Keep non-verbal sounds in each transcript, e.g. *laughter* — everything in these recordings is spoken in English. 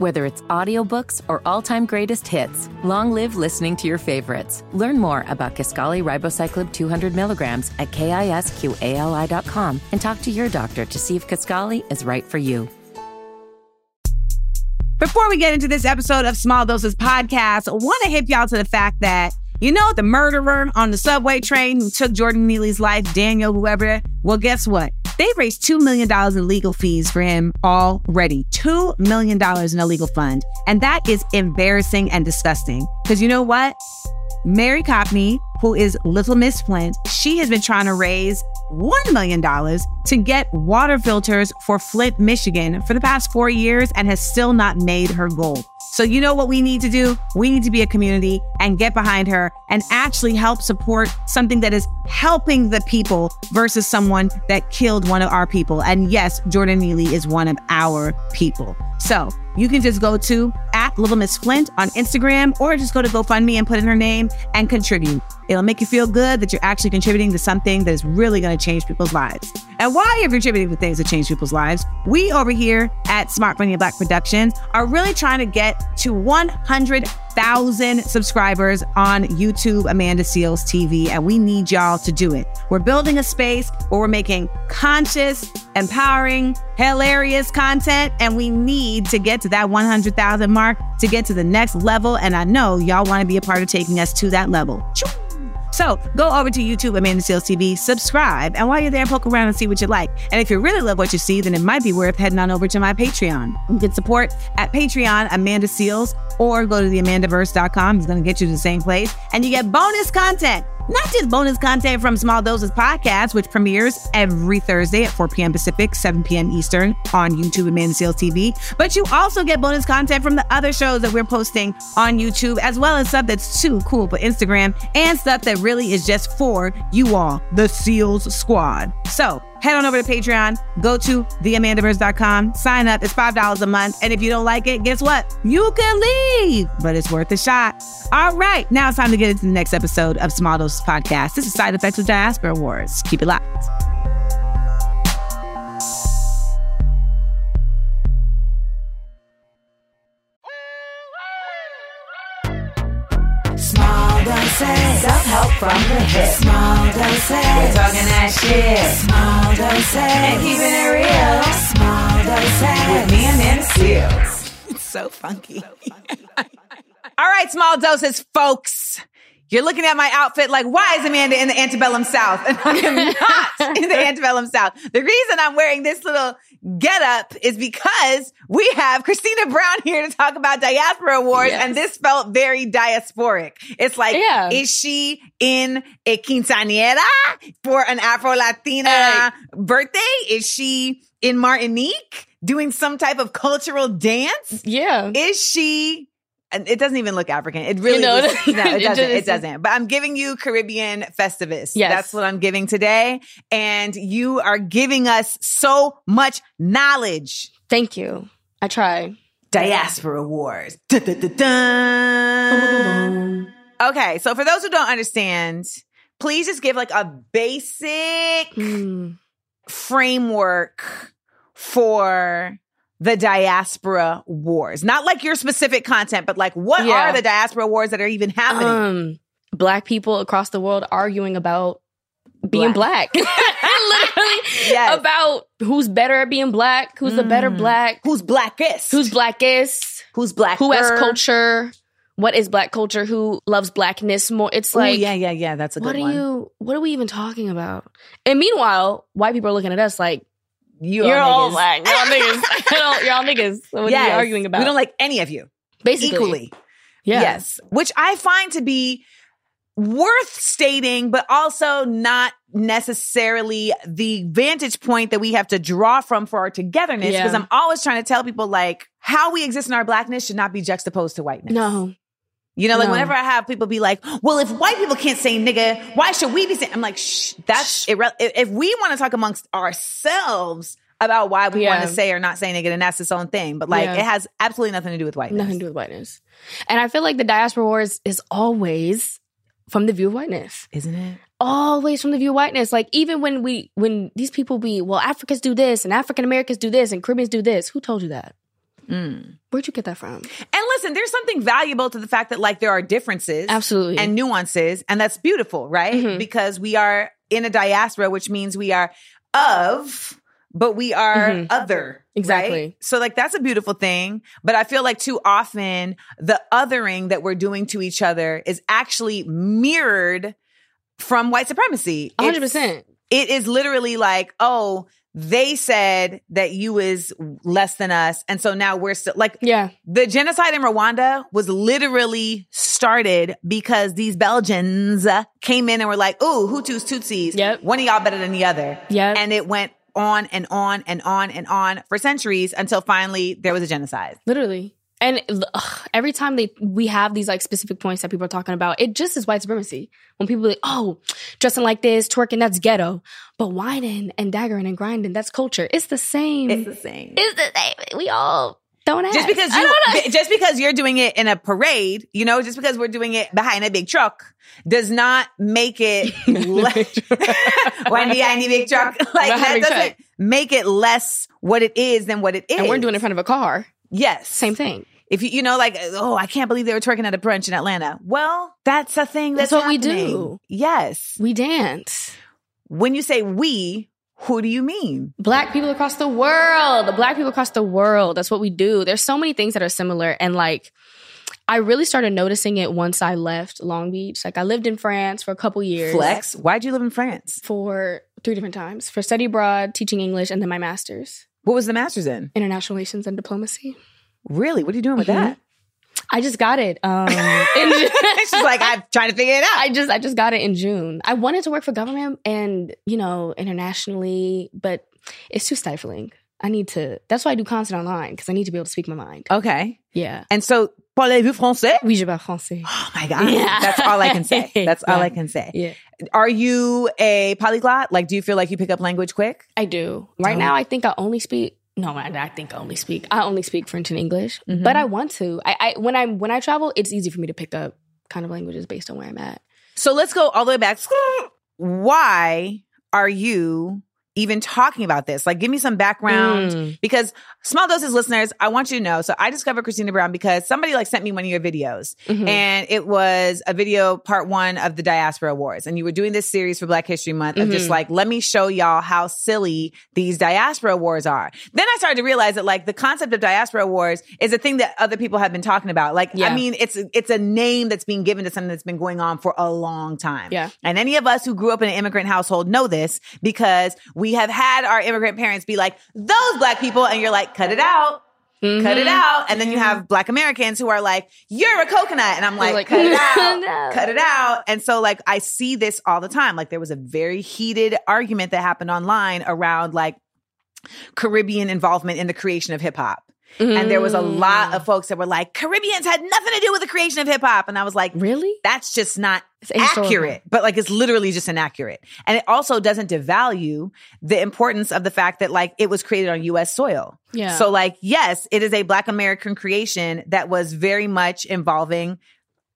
Whether it's audiobooks or all-time greatest hits, long live listening to your favorites. Learn more about Kisqali Ribociclib 200 milligrams at kisqali.com and talk to your doctor to see if Kisqali is right for you. Before we get into this episode of Small Doses Podcast, I want to hip y'all to the fact that you know the murderer on the subway train who took Jordan Neely's life, Daniel, whoever. Well, guess what? They've raised $2 million in legal fees for him already. $2 million in a legal fund. And that is embarrassing and disgusting. Because you know what? Mari Copeny, who is Little Miss Flint, she has been trying to raise $1 million to get water filters for Flint, Michigan for the past four years and has still not made her goal. So, you know what we need to do? We need to be a community and get behind her and actually help support something that is helping the people versus someone that killed one of our people. And yes, Jordan Neely is one of our people. So you can just go to at Little Miss Flint on Instagram or just go to GoFundMe and put in her name and contribute. It'll make you feel good that you're actually contributing to something that is really going to change people's lives. And while you're contributing to things that change people's lives, we over here at Smart Funny Black Productions are really trying to get to 100,000 subscribers on YouTube Amanda Seales TV, and we need y'all to do it. We're building a space where we're making conscious, empowering, hilarious content, and we need to get to that 100,000 mark to get to the next level. And I know y'all want to be a part of taking us to that level. So go over to YouTube, Amanda Seales TV, subscribe, and while you're there, poke around and see what you like. And if you really love what you see, then it might be worth heading on over to my Patreon. You can support at Patreon, Amanda Seales, or go to theamandaverse.com. It's going to get you to the same place. And you get bonus content not just bonus content from Small Doses Podcast, which premieres every Thursday at 4 p.m. Pacific, 7 p.m. Eastern on YouTube Amanda Seales TV, but you also get bonus content from the other shows that we're posting on YouTube, as well as stuff that's too cool for Instagram and stuff that really is just for you all, the Seales Squad. So head on over to Patreon, go to theamandaverse.com, sign up. It's $5 a month. And if you don't like it, guess what? You can leave, but it's worth a shot. All right, now it's time to get into the next episode of Small Doses Podcast. This is Side Effects of Diaspora Wars. Keep it locked. Small doses. Self-help from the hip. Small doses. We're talking that shit. Small doses. And keeping it real. Small doses. With me and Amanda Seales. It's so funky. *laughs* All right, small doses, folks. You're looking at my outfit like, why is Amanda in the antebellum South? *laughs* And I am not in the antebellum South. The reason I'm wearing this little getup is because we have Christina Brown here to talk about diaspora awards, Yes. and this felt very diasporic. It's like, Yeah. is she in a quinceañera for an Afro Latina birthday? Is she in Martinique doing some type of cultural dance? Yeah. Is she? And It doesn't even look African. It really know, was- no, it *laughs* it doesn't. It doesn't. But I'm giving you Caribbean Festivus. Yes. That's what I'm giving today. And you are giving us so much knowledge. Thank you. I try. Diaspora Wars. Dun-dun-dun-dun. Okay, so for those who don't understand, please just give like a basic Hmm. framework for the diaspora wars. Not like your specific content, but like what Yeah. are the diaspora wars that are even happening? Um, black people across the world arguing about being black. *laughs* Literally *laughs* Yes. about who's better at being black, who's the better Mm. black, Who's blackest? who's blackest, who's black? who has culture, what is black culture, who loves blackness more. It's Like, like yeah, yeah, yeah. That's a what good are one. you what are we even talking about? And meanwhile, white people are looking at us like You you're all niggas. all niggas. you're, all, you're all niggas. What are you arguing about? We don't like any of you Basically. equally. Yeah. Yes. Which I find to be worth stating, but also not necessarily the vantage point that we have to draw from for our togetherness. Yeah. Because I'm always trying to tell people like how we exist in our blackness should not be juxtaposed to whiteness. No. You know, like No. whenever I have people be like, well, if white people can't say nigga, why should we be saying? I'm like, shh, that's irre- if if we want to talk amongst ourselves about why we want to say or not say nigga, then that's its own thing. But like, Yeah. it has absolutely nothing to do with whiteness. Nothing to do with whiteness. And I feel like the diaspora wars is always from the view of whiteness. Isn't it? Always from the view of whiteness. Like even when we when these people be, well, Africans do this and African Americans do this and Caribbeans do this. Who told you that? Where'd you get that from? And listen, there's something valuable to the fact that like there are differences Absolutely. and nuances, and that's beautiful, right? Mhm. Because we are in a diaspora, which means we are of, but we are Mhm. other. Exactly. right? So like that's a beautiful thing. But I feel like too often the othering that we're doing to each other is actually mirrored from white supremacy. A hundred It's- percent. It is literally like, oh, they said that you is less than us. And so now we're still like Yeah. the genocide in Rwanda was literally started because these Belgians came in and were like, ooh, Hutus, Tutsis. Yep. One of y'all better than the other. yeah And it went on and on and on and on for centuries until finally there was a genocide. Literally. And ugh, every time they we have these like specific points that people are talking about, it just is white supremacy. When people like, oh, dressing like this, twerking, that's ghetto. But whining and daggering and grinding, that's culture. It's the same. It's the same. It's the same. We all don't have just because you, just because you're doing it in a parade, you know, just because we're doing it behind a big truck does not make it *laughs* le- *laughs* when behind the big truck. *laughs* Like Behind that doesn't truck. make it less what it is than what it is. and we're doing it in front of a car. yes, Same thing. If you, you know, like, oh, I can't believe they were twerking at a brunch in Atlanta. Well, that's a thing. That's, That's what we do. Yes. We dance. When you say we, who do you mean? Black people across the world. Black people across the world. That's what we do. There's so many things that are similar. And like, I really started noticing it once I left Long Beach. Like, I lived in France for a couple years. Flex. Why'd you live in France? For three different times for study abroad, teaching English, and then my master's, What was the master's in? international relations and diplomacy. Really? What are you doing with Mhm. that? I just got it. Um, *laughs* She's like, I'm trying to figure it out. I just I just got it in June. I wanted to work for government and you know internationally, but it's too stifling. I need to. That's why I do content online because I need to be able to speak my mind. Okay. Yeah. And so, parlez-vous français? Oui, je parle français. Oh my God. Yeah. That's all I can say. *laughs* That's all Yeah. I can say. Yeah, Are you a polyglot? Like, do you feel like you pick up language quick? I do. Right Oh. now, I think I only speak. No, I, I think I only speak. I only speak French and English, Mhm. but I want to. I, I when I when I travel, it's easy for me to pick up kind of languages based on where I'm at. So let's go all the way back. Why are you even talking about this? Like, give me some background. Mm. Because small doses listeners, I want you to know. So I discovered Christina Brown because somebody like sent me one of your videos Mhm. and it was a video part one of the Diaspora Wars. And you were doing this series for Black History Month of just Mhm. like, let me show y'all how silly these Diaspora Wars are. Then I started to realize that like the concept of Diaspora Wars is a thing that other people have been talking about. Like, I mean, it's, it's a name that's being given to something that's been going on for a long time. Yeah. And any of us who grew up in an immigrant household know this because we have had our immigrant parents be like, those black people. And you're like, cut it out cut it Mhm. out. And then you have black Americans who are like, you're a coconut. And I'm like, like, cut it *laughs* out, no. cut it out. And so like, I see this all the time. Like there was a very heated argument that happened online around like Caribbean involvement in the creation of hip hop. And there was a lot Mm. of folks that were like, Caribbeans had nothing to do with the creation of hip hop. And I was like, really. that's just not accurate, but like it's literally just inaccurate. And it also doesn't devalue the importance of the fact that like it was created on US soil. Yeah. So like, yes, it is a black American creation that was very much involving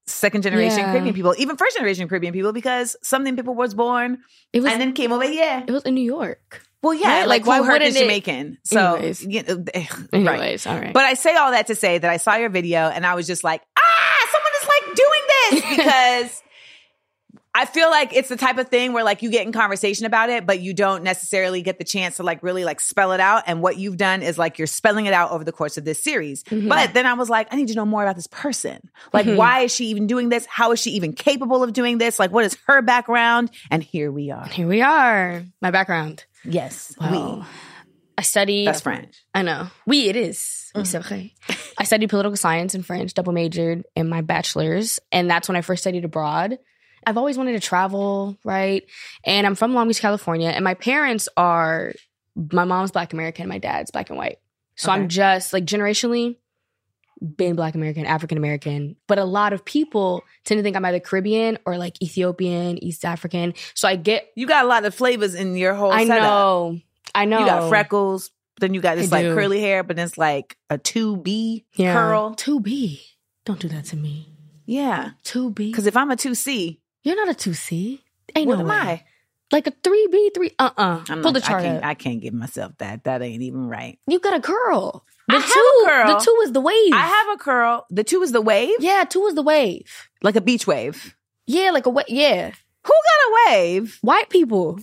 second generation Yeah. Caribbean people, even first generation Caribbean people, because something people was born It was and then came over here. it was in New York. Well, yeah, Right? like, Like, why wouldn't is it- Jamaican? So, Anyways. you know, right. Anyways, all right. But I say all that to say that I saw your video and I was just like, ah, someone is like doing this *laughs* because I feel like it's the type of thing where like you get in conversation about it, but you don't necessarily get the chance to like really like spell it out. And what you've done is like you're spelling it out over the course of this series. Mhm. But then I was like, I need to know more about this person. Like, Mhm. why is she even doing this? How is she even capable of doing this? Like, what is her background? And here we are. Here we are. My background. Yes. Wow. I studied. That's French. I know. Oui, it is. Mm. Vrai. I studied political science and French, double majored in my bachelor's. And that's when I first studied abroad. I've always wanted to travel, right? And I'm from Long Beach, California. And my parents are, my mom's Black American, my dad's Black and white. So Okay. I'm just like generationally been Black American, African American. But a lot of people tend to think I'm either Caribbean or like Ethiopian, East African. So I get, You got a lot of flavors in your whole I setup. know, I know. You got freckles. Then you got this I like do. curly hair, but it's like a 2B Yeah. curl. 2B. Don't do that to me. Yeah. 2B. Because if I'm a 2C, You're not a 2C. Ain't what no am way. I? Like a 3B, 3 uh-uh. I'm Pull the chart I can't. I can't give myself that. That ain't even right. you got a girl. The I have two, a curl. the two is the wave. I have a curl. The two is the wave, yeah, two is the wave. like a beach wave. Yeah, like a wave. Yeah, Who got a wave? white people.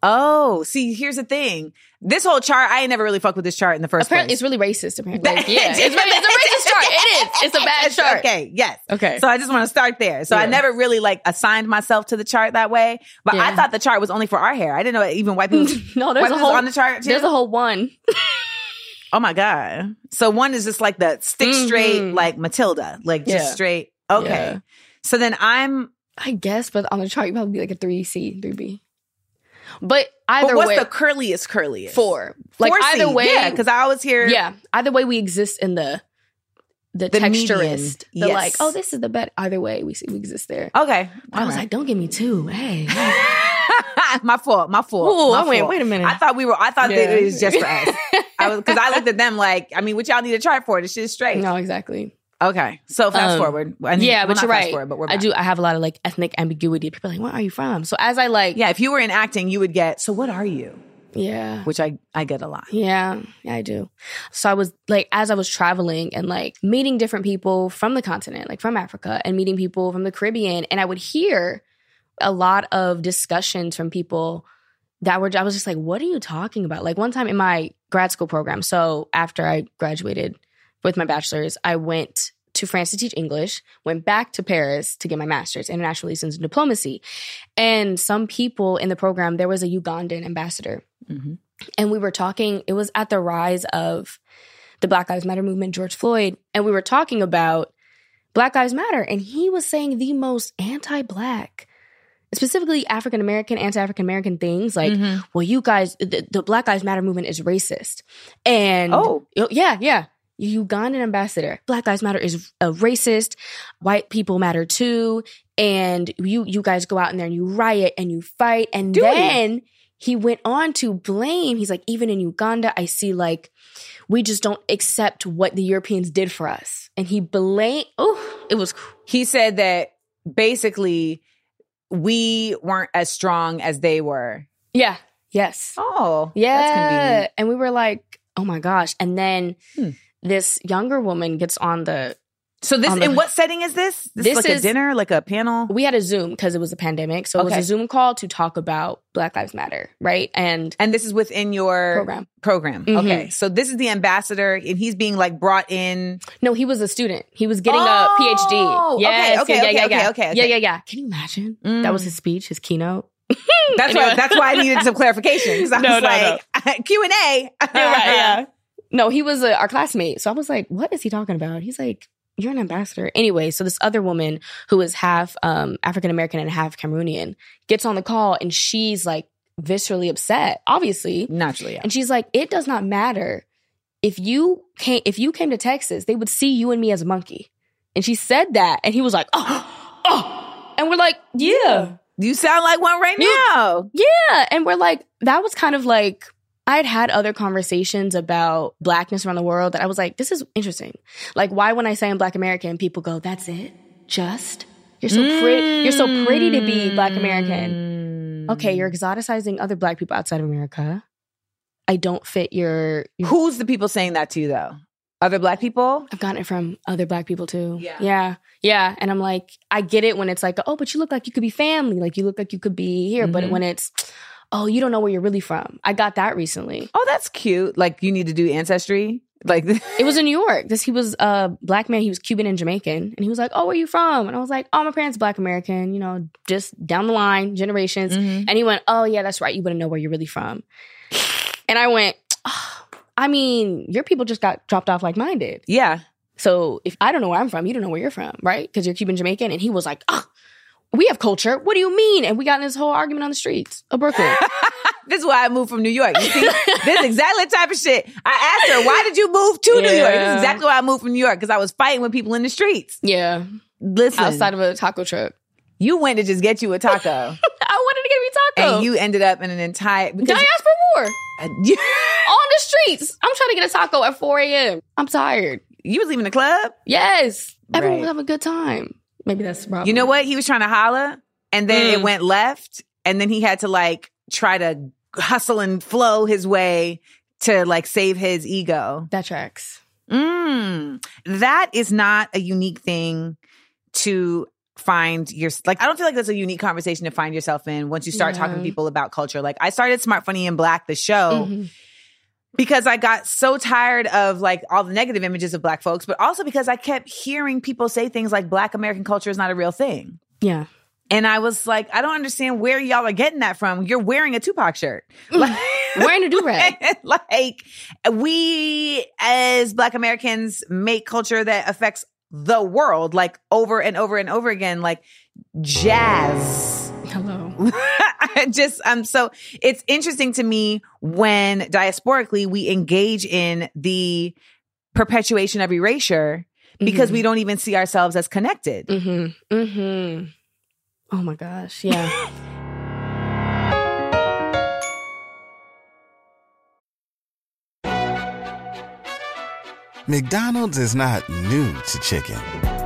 Oh, see, here's the thing. This whole chart, I ain't never really fucked with this chart in the first Apparently, place. it's really racist. Apparently, like, yeah, *laughs* it's, really, it's a racist chart. It is. It's a *laughs* bad It's- chart. Okay, yes. Okay. So I just want to start there. So I never really like assigned myself to the chart that way, but I thought the chart was only for our hair. I didn't know even white people. *laughs* no, there's a whole on the chart. Too? There's a whole one. Oh my god. So one is just like the stick straight, Mhm. like Matilda, like just straight. Okay. Yeah. So then I'm. I guess, but on the chart, you probably be like a three C, three B. But either But what's way, the curliest curliest? four. Like 4C. way, yeah, because I always hear. yeah, either way, we exist in the the, The texturist. median. The Yes. like, oh, this is the bet. Either way, we we exist there. Okay. I was like, don't give me two. Hey, *laughs* my fault. My fault. Ooh, my I went, wait a minute. I thought we were. I thought that it was just for us. *laughs* I was because I looked at them like, I mean, what y'all need a chart for? This shit is straight. no, exactly. Okay. So fast Um, forward. I mean, yeah, well, but not you're fast right. Forward, but we're I do. I have a lot of like ethnic ambiguity. People are like, where are you from? So as I like, Yeah. If you were in acting, you would get. So what are you? yeah, Which I I get a lot. Yeah, yeah, I do. So I was like, as I was traveling and like meeting different people from the continent, like from Africa, and meeting people from the Caribbean, and I would hear a lot of discussions from people that were, I was just like, what are you talking about? Like one time in my grad school program, so after I graduated with my bachelor's, I went to France to teach English, went back to Paris to get my master's, international relations and diplomacy. And some people in the program, there was a Ugandan ambassador Mhm. and we were talking it was at the rise of the black lives matter movement george floyd and we were talking about black lives matter and he was saying the most anti-black specifically african american anti-african american things like Mhm. well you guys the, the black lives matter movement is racist and Oh. yeah yeah Ugandan ambassador, Black Lives Matter is a racist. White people matter too, and you you guys go out in there and you riot and you fight, and Do we? then he went on to blame. He's like, even in Uganda, I see like we just don't accept what the Europeans did for us, and he blamed. Oh, it was He said that basically we weren't as strong as they were. yeah, yes, Oh, yeah, That's convenient. and we were like, oh my gosh, and then Hmm. this younger woman gets on the So this the- in what setting is this? This, This is like is- a dinner, like a panel. we had a Zoom because it was a pandemic. So it Okay. was a Zoom call to talk about Black Lives Matter, right? And And this is within your Program. Program. Mhm. Okay. So this is the ambassador and he's being like brought in. no, he was a student. He was getting Oh, a PhD. okay, Yes, okay, yeah, okay, yeah, okay, yeah. okay, Yeah, okay. yeah, yeah. Can you imagine? Mm. That was his speech, his keynote. *laughs* That's Anyway. why that's why I needed some clarification. Because I *laughs* No, was no, like, *laughs* Q and A. No, he was a, our classmate. So I was like, what is he talking about? He's like, you're an ambassador. Anyway, so this other woman who is half um, African American and half Cameroonian gets on the call and she's like viscerally upset, obviously. Naturally, yeah. And she's like, it does not matter if you came if you came to Texas, they would see you and me as a monkey. And she said that, and he was like, oh, oh. And we're like, yeah, You sound like one right now. yeah. And we're like, that was kind of like I'd had other conversations about blackness around the world that I was like, this is interesting. Like, why when I say I'm black American, people go, that's it? Just? You're so pretty. You're so pretty to be black American. Okay, you're exoticizing other black people outside of America. I don't fit your, your Who's the people saying that to you though? Other black people? I've gotten it from other black people too. Yeah. Yeah. Yeah. And I'm like, I get it when it's like, oh, but you look like you could be family. Like you look like you could be here. But Mhm. when it's, oh, you don't know where you're really from. I got that recently. Oh, that's cute. Like you need to do ancestry. Like *laughs* It was in New York. This he was a black man. He was Cuban and Jamaican, and he was like, "Oh, where you from?" And I was like, "Oh, my parents black American. You know, just down the line, generations." Mhm. And he went, "Oh, yeah, that's right. You wouldn't know where you're really from." And I went, oh, "I mean, your people just got dropped off like mine did." yeah. So if I don't know where I'm from, you don't know where you're from, right? Because you're Cuban Jamaican. And he was like, oh, we have culture. What do you mean? And we got in this whole argument on the streets of Brooklyn. *laughs* This is why I moved from New York. You see, this is exactly the type of shit. I asked her, why did you move to New York? This is exactly why I moved from New York because I was fighting with people in the streets. yeah. Listen, Outside of a taco truck. you went to just get you a taco, *laughs* I wanted to get me taco. and you ended up in an entire Did because I ask for more? uh, *laughs* On the streets. I'm trying to get a taco at 4 a.m. I'm tired. you was leaving the club. Yes. Everyone Right. was having a good time. Maybe that's the problem. You know what? He was trying to holler, and then it Mm. went left, and then he had to like try to hustle and flow his way to like save his ego. That tracks. Mm, that is not a unique thing to find your like I don't feel like that's a unique conversation to find yourself in once you start Yeah. talking to people about culture. Like I started Smart Funny and Black the show Mhm. Because I got so tired of like all the negative images of black folks, but also because I kept hearing people say things like black American culture is not a real thing. Yeah. And I was like, I don't understand where y'all are getting that from. You're wearing a Tupac shirt. Mm. Like, *laughs* Wearing a do-rag. *laughs* like we as black Americans make culture that affects the world like over and over and over again, like jazz. Hello. *laughs* Just um so it's interesting to me when diasporically we engage in the perpetuation of erasure because we don't even see ourselves as connected. Mm-hmm. Mm-hmm. Oh my gosh. Yeah. *laughs* McDonald's is not new to chicken.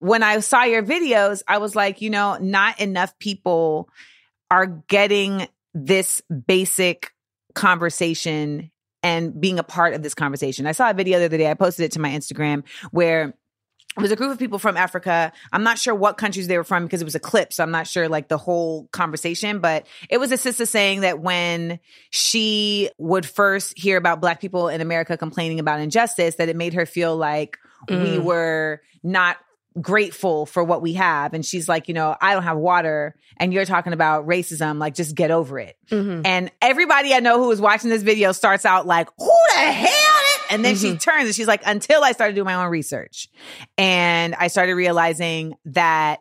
When I saw your videos, I was like, you know, not enough people are getting this basic conversation and being a part of this conversation. I saw a video the other day, I posted it to my Instagram where it was a group of people from Africa. I'm not sure what countries they were from because it was a clip. So I'm not sure like the whole conversation, but it was a sister saying that when she would first hear about black people in America complaining about injustice, that it made her feel like we Mm. were not grateful for what we have. And she's like, you know, I don't have water and you're talking about racism. Like, just get over it. Mhm. And everybody I know who is watching this video starts out like, who the hell? And then she turns and she's like, until I started doing my own research. And I started realizing that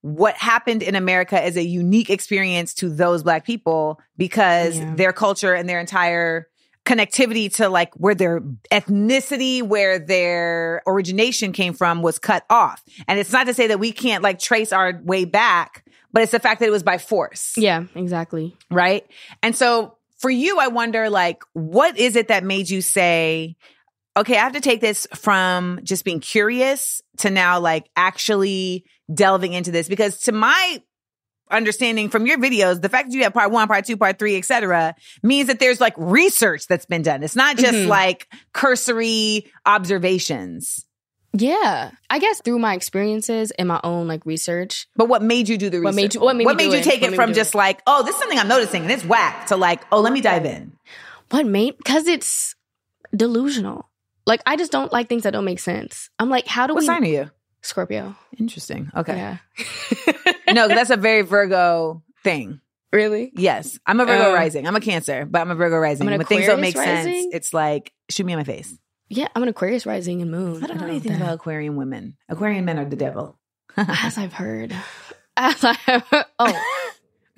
what happened in America is a unique experience to those black people because Yeah. their culture and their entire connectivity to like where their ethnicity, where their origination came from was cut off. And it's not to say that we can't like trace our way back, but it's the fact that it was by force Yeah, exactly. right? And so for you, I wonder like, what is it that made you say, okay, I have to take this from just being curious to now like actually delving into this? Because to my understanding from your videos, the fact that you have part one, part two, part three, et cetera, means that there's like research that's been done. It's not just Mhm. like cursory observations. Yeah. I guess through my experiences and my own like research. But what made you do the research? What made you- what made me do you take What it from just it? like, oh, this is something I'm noticing and it's whack to like, oh, let me dive in. What made because it's delusional. Like I just don't like things that don't make sense. I'm like, how do What we What sign are you? Scorpio. Interesting. Okay. Yeah. *laughs* no, that's a very Virgo thing. really? Yes. I'm a Virgo Oh. rising. I'm a Cancer, but I'm a Virgo rising. When things don't make sense, it's like, shoot me in my face. Yeah, I'm an Aquarius rising and moon. I don't know know anything about Aquarian women. Aquarian men are the devil. As *laughs* I've heard. As I have, oh. *laughs*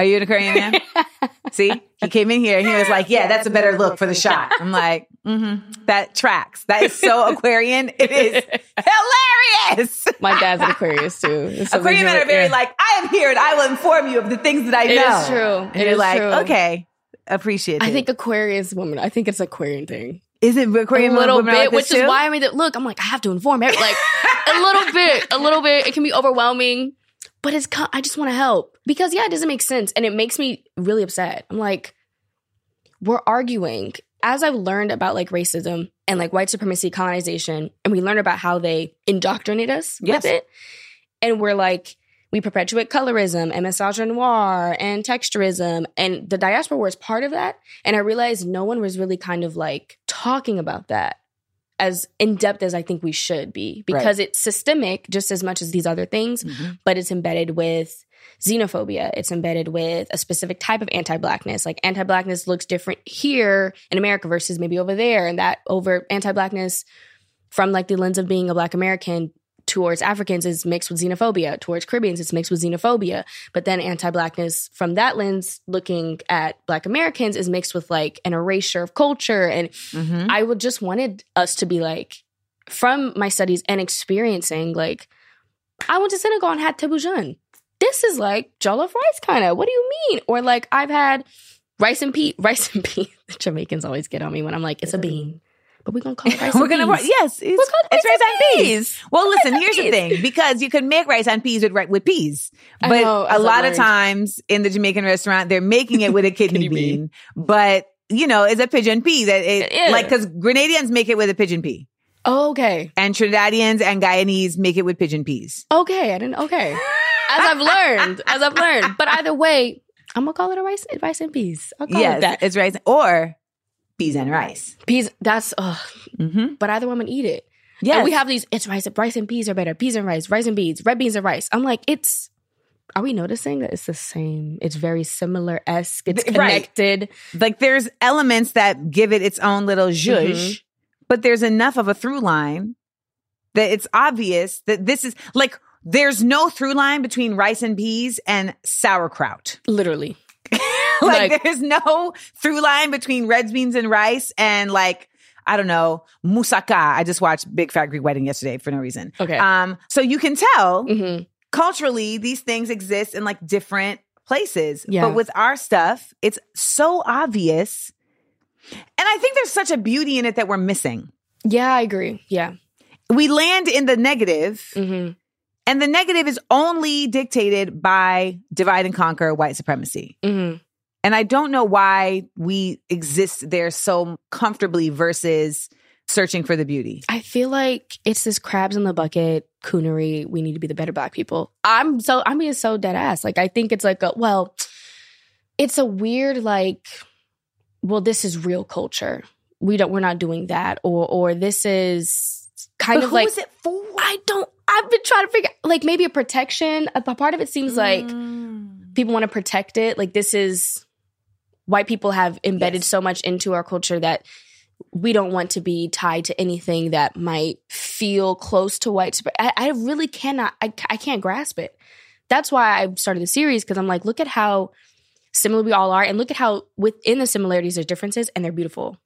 Are you an Aquarian man? *laughs* See, he came in here and he was like, "Yeah, that's a better look for the shot." I'm like, mm-hmm, *laughs* "That tracks. That is so Aquarian. It is hilarious." My dad's an *laughs* Aquarius too. It's something Aquarian men are very yeah. like, "I am here and I will inform you of the things that I It know." is true. And It you're is like, true. "Okay, appreciate it." I think Aquarius woman. I think it's Aquarian thing. is it Aquarian a little women are bit, like this which is too? why I made it look. I'm like, I have to inform every like a little bit, a little bit. It can be overwhelming, but it's. co- I just want to help because yeah, it doesn't make sense, and it makes me really upset. I'm like, we're arguing as I've learned about like racism and like white supremacy, colonization, and we learn about how they indoctrinate us Yes. with it, and we're like. We perpetuate colorism and misogynoir and texturism, and the diaspora was part of that. And I realized no one was really kind of like talking about that as in depth as I think we should be because it's systemic just as much as these other things, Mhm. but it's embedded with xenophobia. It's embedded with a specific type of anti blackness. Like anti blackness looks different here in America versus maybe over there. And that over anti blackness from like the lens of being a black American towards Africans is mixed with xenophobia. Towards Caribbeans, it's mixed with xenophobia. But then anti-blackness from that lens, looking at Black Americans, is mixed with like an erasure of culture. And Mhm. I would just wanted us to be like from my studies and experiencing, like, I went to Senegal and had thieboudienne. This is like jollof rice, kind of. What do you mean? Or like, I've had rice and pea, rice and pea. *laughs* The Jamaicans always get on me when I'm like, it's a bean. But we're gonna *laughs* call it rice We're and gonna peas. yes, it's, We're called it's rice and and peas. Well, listen, here's the thing: because you can make rice and peas with with peas, but know, a lot of times in the Jamaican restaurant, they're making it with a *laughs* kidney, bean, bean. but you know, it's a pigeon pea that it Yeah. like because Grenadians make it with a pigeon pea, Oh, okay. and Trinidadians and Guyanese make it with pigeon peas. Okay. I didn't okay. As I've learned. As I've learned. But either way, I'm gonna call it a rice rice and peas. I'll call it Yes, that. it's rice or peas and rice. Peas that's ugh. Mm-hmm. But either woman eat it. Yeah. We have these, it's rice, rice and peas are better. Peas and rice, rice and beans, red beans and rice. I'm like, it's, are we noticing that it's the same? It's very similar esque. It's Th- right. connected. like there's elements that give it its own little zhuzh, Mhm. but there's enough of a through line that it's obvious that this is like there's no through line between rice and peas and sauerkraut. Literally. *laughs* like, Like- there's no through line between red beans and rice and like I don't know moussaka. I just watched Big Fat Greek Wedding yesterday for no reason. Okay. Um, so you can tell hmm culturally these things exist in like different places Yeah. but with our stuff it's so obvious and i think there's such a beauty in it that we're missing Yeah, I agree. Yeah. we land in the negative hmm and the negative is only dictated by divide and conquer white supremacy hmm and i don't know why we exist there so comfortably versus searching for the beauty I feel like it's this crabs in the bucket coonery. We need to be the better black people. I'm so I'm being so dead ass. Like I think it's like a well, it's a weird like, well, this is real culture. We don't we're not doing that. Or or this is kind but of who like is it for I don't I've been trying to figure like maybe a protection. A part of it seems like Mm. people want to protect it. Like this is white people have embedded Yes. so much into our culture that we don't want to be tied to anything that might feel close to white. I, I really cannot. I, I can't grasp it. That's why I started the series because I'm like, look at how similar we all are, and look at how within the similarities there's differences, and they're beautiful,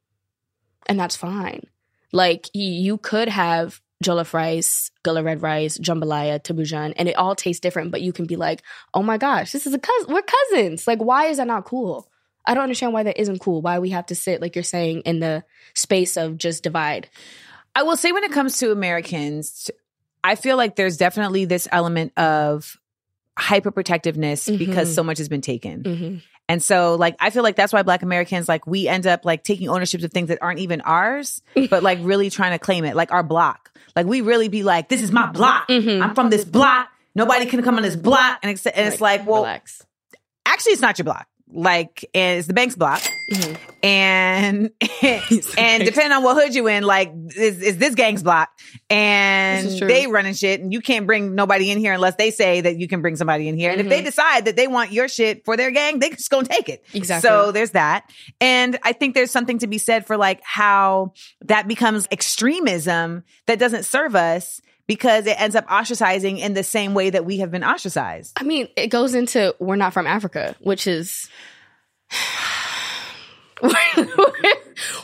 and that's fine. Like you could have jollof rice, gullah red rice, jambalaya, thieboudienne, and it all tastes different, but you can be like, oh my gosh, this is a cousin. We're cousins. Like, why is that not cool? I don't understand why that isn't cool. Why we have to sit, like you're saying, in the space of just divide. I will say when it comes to Americans, I feel like there's definitely this element of hyperprotectiveness Mhm. because so much has been taken. Mm-hmm. And so like I feel like that's why black Americans like we end up like taking ownership of things that aren't even ours, *laughs* but like really trying to claim it, like our block. Like we really be like, this is my block. Mhm. I'm from this block. Nobody can come on this block. And it's, and it's like, well, relax. actually it's not your block. Like, and it's the bank's block. Mhm. And *laughs* and depending on what hood you in, like is, is this gang's block, and is they running shit, and you can't bring nobody in here unless they say that you can bring somebody in here. And if they decide that they want your shit for their gang, they just gonna take it. Exactly. So there's that, and I think there's something to be said for like how that becomes extremism that doesn't serve us because it ends up ostracizing in the same way that we have been ostracized. I mean, it goes into we're not from Africa, which is *sighs* *laughs*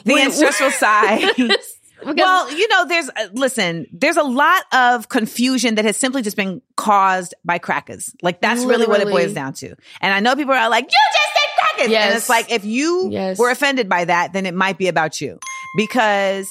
The ancestral side. *laughs* Well, you know, there's uh, listen, there's a lot of confusion that has simply just been caused by crackers. Like that's really what it boils down to. And I know people are like, "You just said crackers," and it's like if you Yes. were offended by that, then it might be about you because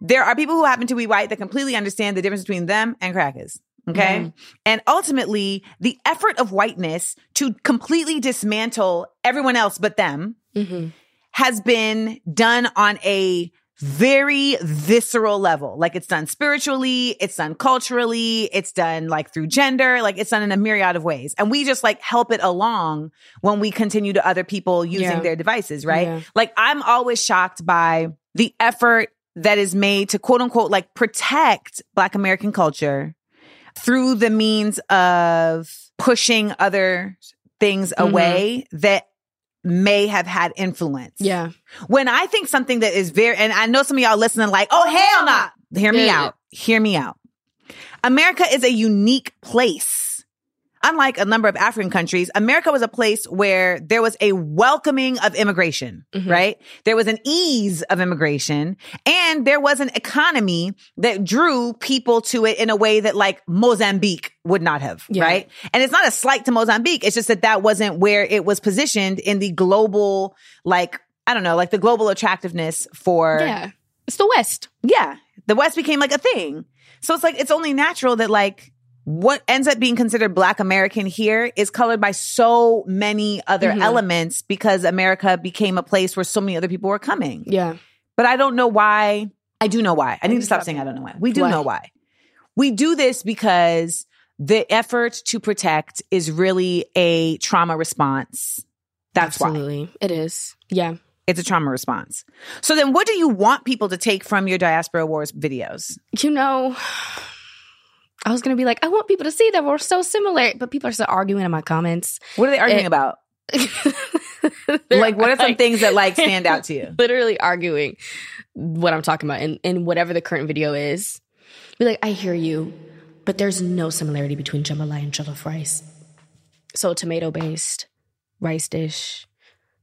there are people who happen to be white that completely understand the difference between them and crackers. Okay. Mm-hmm. And ultimately, the effort of whiteness to completely dismantle everyone else but them Mhm. has been done on a very visceral level. Like it's done spiritually, it's done culturally, it's done like through gender, like it's done in a myriad of ways. And we just like help it along when we continue to other people using Yeah. their devices, right? Yeah. Like I'm always shocked by the effort that is made to quote unquote like protect Black American culture through the means of pushing other things Mhm. away that may have had influence. yeah, When I think something that is very, and I know some of y'all listening like, oh, hell no. Hear me Yeah. out. Hear me out. America is a unique place unlike a number of African countries, America was a place where there was a welcoming of immigration, mm-hmm. right? There was an ease of immigration and there was an economy that drew people to it in a way that like Mozambique would not have, Yeah. right? And it's not a slight to Mozambique. It's just that that wasn't where it was positioned in the global, like, I don't know, like the global attractiveness for Yeah. It's the West. yeah, the West became like a thing. So it's like it's only natural that like what ends up being considered Black American here is colored by so many other Mhm. elements because America became a place where so many other people were coming. Yeah. But I don't know why. I do know why. I need to stop saying I don't know why. We do Why? know why. We do this because the effort to protect is really a trauma response. That's why. Absolutely. It is. Yeah. It's a trauma response. So then what do you want people to take from your Diaspora Wars videos? You know, I was gonna be like, I want people to see that we're so similar, but people are still arguing in my comments. What are they arguing It- about? *laughs* Like, what are some like- things that like stand out to you? *laughs* literally arguing what I'm talking about in, in whatever the current video is. Be like, I hear you, but there's no similarity between jambalaya and jollof rice. So tomato based rice dish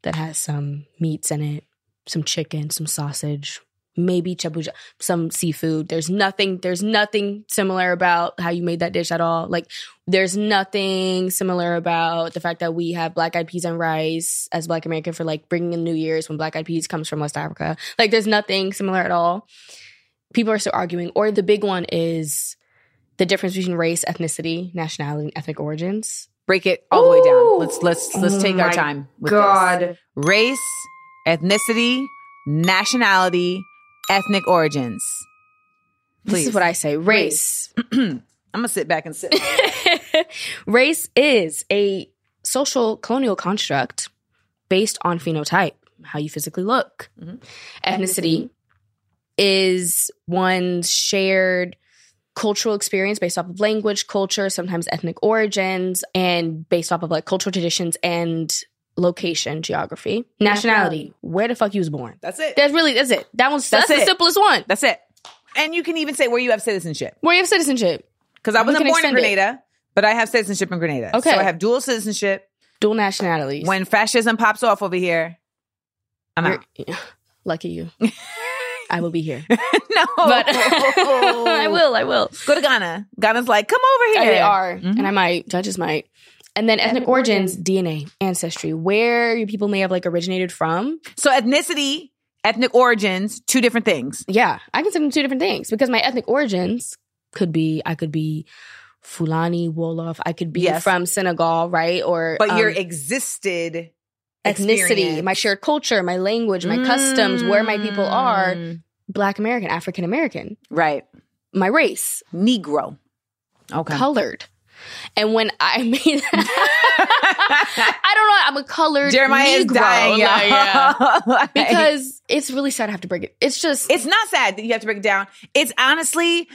that has some meats in it, some chicken, some sausage, maybe thieboudienne, some seafood. There's nothing, there's nothing similar about how you made that dish at all. Like there's nothing similar about the fact that we have black eyed peas and rice as black American for like bringing in New Year's when black eyed peas comes from West Africa. Like there's nothing similar at all. People are still arguing. Or the big one is the difference between race, ethnicity, nationality, and ethnic origins. Break it all the way down. Let's let's let's Oh take our time. With this. race, ethnicity, nationality, ethnic origins. This is what I say. Race. *clears throat* I'm gonna sit back and sit. *laughs* Race is a social colonial construct based on phenotype, how you physically look. Mhm. Ethnicity is one's shared cultural experience based off of language, culture, sometimes ethnic origins, and based off of like cultural traditions and location, geography. Nationality, where the fuck you was born. That's it. That's really that's it. That one's That's that's, the simplest one. That's it. And you can even say where you have citizenship. Where you have citizenship, Because I wasn't born in extend it. Grenada, but I have citizenship in Grenada. Okay. So I have dual citizenship. dual nationalities. When fascism pops off over here, I'm out. You're- *laughs* lucky you. *laughs* I will be here. *laughs* no. But I will, I will. Go to Ghana. Ghana's like, come over here. They are, Mhm. and I might. Judges might. And then ethnic, origins, DNA, ancestry, where your people may have like originated from. So ethnicity, ethnic origins, two different things. Yeah, I consider them two different things because my ethnic origins could be I could be Fulani, Wolof. I could be Yes. from Senegal, right? Or But your um, existed ethnicity, my shared culture, my language, my customs, where my people are. Mm. Black American, African American, Right. my race, Negro. Okay. colored. And when I *laughs* made *laughs* I don't know, I'm a colored Jeremiah is Negro. dying, Like, yeah. *laughs* Like, Because it's really sad I have to break it. It's just it's not sad that you have to break it down. It's honestly,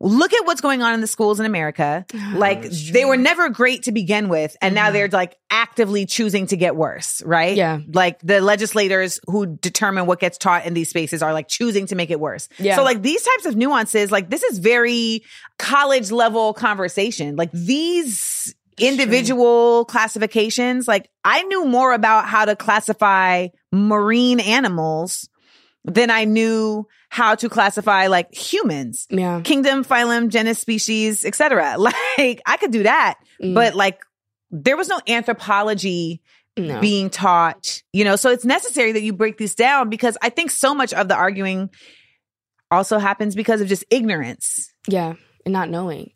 look at what's going on in the schools in America. *sighs* like that's they were never great to begin with, and now they're like actively choosing to get worse, right? Yeah. Like the legislators who determine what gets taught in these spaces are like choosing to make it worse. Yeah. So like these types of nuances, like this is very college level conversation. Like these individual classifications, like I knew more about how to classify marine animals than I knew how to classify like humans yeah. kingdom, phylum, genus, species, etc. *laughs* Like I could do that, Mm. but like there was no anthropology No. being taught, you know. So it's necessary that you break this down because I think so much of the arguing also happens because of just ignorance yeah. And not knowing.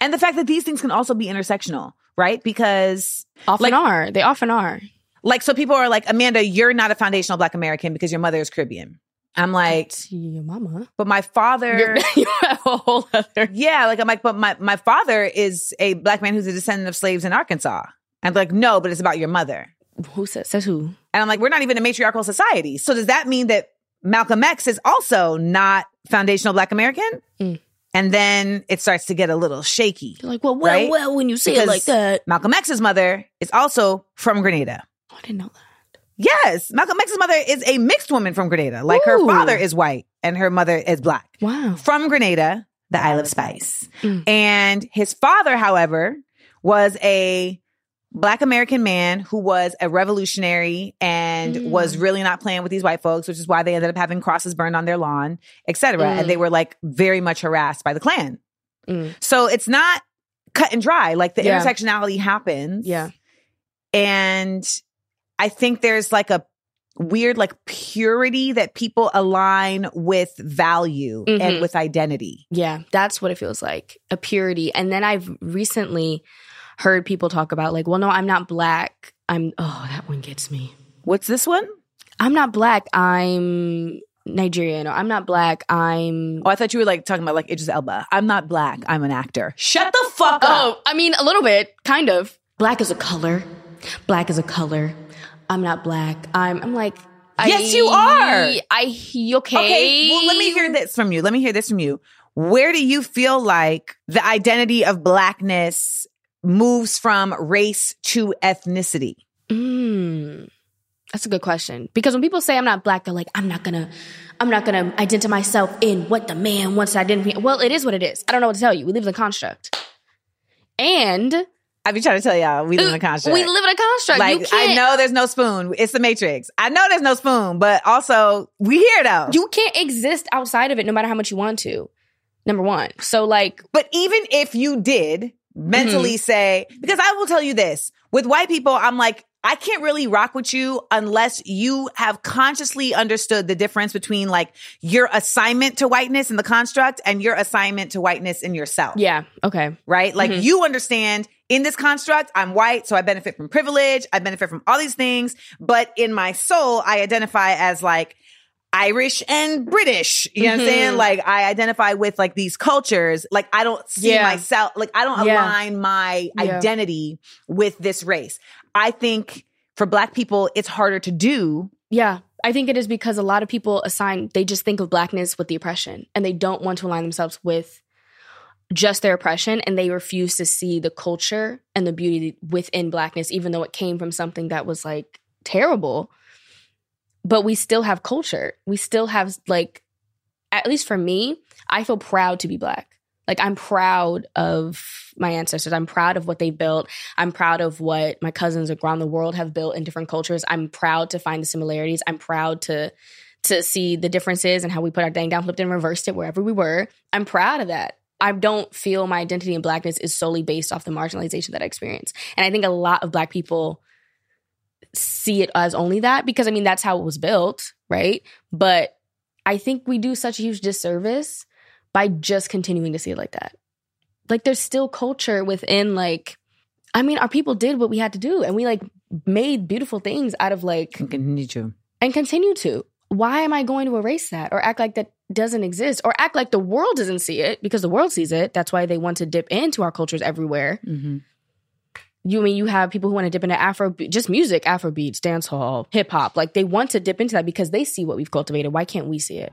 and the fact that these things can also be intersectional, right? Because Often Like- are. They often are. Like so people are like, Amanda, you're not a foundational black American because your mother is Caribbean. I'm like, your mama. but my father You're, *laughs* you have a whole other *laughs* Yeah, like I'm like, but my my father is a black man who's a descendant of slaves in Arkansas. And like, no, but it's about your mother. who says says who? And I'm like, we're not even a matriarchal society. So does that mean that Malcolm X is also not foundational black American? Mm. And then it starts to get a little shaky. You're like, well, well, Right? well, when you say Because it like that. Malcolm X's mother is also from Grenada. Oh, I didn't know that. Yes, Malcolm X's mother is a mixed woman from Grenada. Like her father is white and her mother is black. Wow. from Grenada, the Isle of Spice. Mm. And his father, however, was a black American man who was a revolutionary and Mm. was really not playing with these white folks, which is why they ended up having crosses burned on their lawn, etc. Mm. And they were like very much harassed by the Klan. Mm. So it's not cut and dry. Like the Yeah. intersectionality happens. Yeah. And I think there's like a weird like purity that people align with value and Mhm. with identity. Yeah, that's what it feels like a purity. And then I've recently heard people talk about, like, well, no, I'm not black. I'm, oh, that one gets me. What's this one? I'm not black. I'm Nigerian. Or I'm not black. I'm. Oh, I thought you were like talking about like Idris Elba. I'm not black. I'm an actor. Shut the fuck up. Oh, I mean, a little bit, kind of. Black is a color. Black is a color. I'm not black. I'm. I'm like. Yes, I- you are. I okay. Okay, well, let me hear this from you. Let me hear this from you. Where do you feel like the identity of blackness moves from race to ethnicity? Mm, that's a good question. Because when people say I'm not black, they're like, I'm not gonna, I'm not gonna identify myself in what the man wants to identify. Well, it is what it is. I don't know what to tell you. We live in a construct, and I've been trying to tell y'all we live in a uh, construct. we live in a construct. you like can't, I know there's no spoon. It's the Matrix. I know there's no spoon, but also we here though. you can't exist outside of it, no matter how much you want to. Number one. So like, But even if you did mentally mm-hmm. say, because I will tell you this with white people, I'm like, I can't really rock with you unless you have consciously understood the difference between like your assignment to whiteness in the construct and your assignment to whiteness in yourself. yeah, okay, Right? Like Mhm. you understand in this construct, I'm white, so I benefit from privilege. I benefit from all these things. But in my soul, I identify as like, Irish and British. You know what I'm Mhm. saying? Like I identify with like these cultures. Like I don't see Yeah. myself, like I don't Yeah. align my Yeah. identity with this race. I think for black people, it's harder to do. yeah. I think it is because a lot of people assign they just think of blackness with the oppression, and they don't want to align themselves with just their oppression and they refuse to see the culture and the beauty within blackness even though it came from something that was like terrible but we still have culture we still have like at least for me i feel proud to be black like i'm proud of my ancestors. I'm proud of what they built. I'm proud of what my cousins around the world have built in different cultures. I'm proud to find the similarities. I'm proud to to see the differences and how we put our dang down flipped and reversed it wherever we were. I'm proud of that. I don't feel my identity in blackness is solely based off the marginalization that I experience. And I think a lot of black people see it as only that because I mean that's how it was built, right? But I think we do such a huge disservice by just continuing to see it like that. Like there's still culture within like I mean our people did what we had to do and we like made beautiful things out of like and Continue to. and continue to. Why am I going to erase that or act like that doesn't exist or act like the world doesn't see it because the world sees it? That's why they want to dip into our cultures everywhere. Mm-hmm. You I mean you have people who want to dip into Afro, just music, Afro beats, dance hall, hip hop. Like they want to dip into that because they see what we've cultivated. Why can't we see it?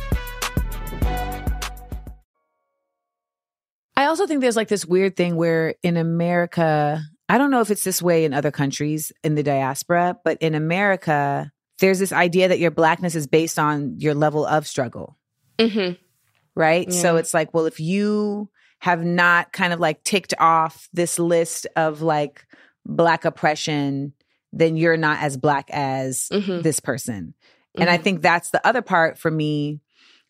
Also think there's like this weird thing where in America, I don't know if it's this way in other countries in the diaspora, but in America, there's this idea that your blackness is based on your level of struggle, Mm-hmm. right? So it's like, well, if you have not kind of like ticked off this list of like black oppression, then you're not as black as Mhm. this person. And I think that's the other part for me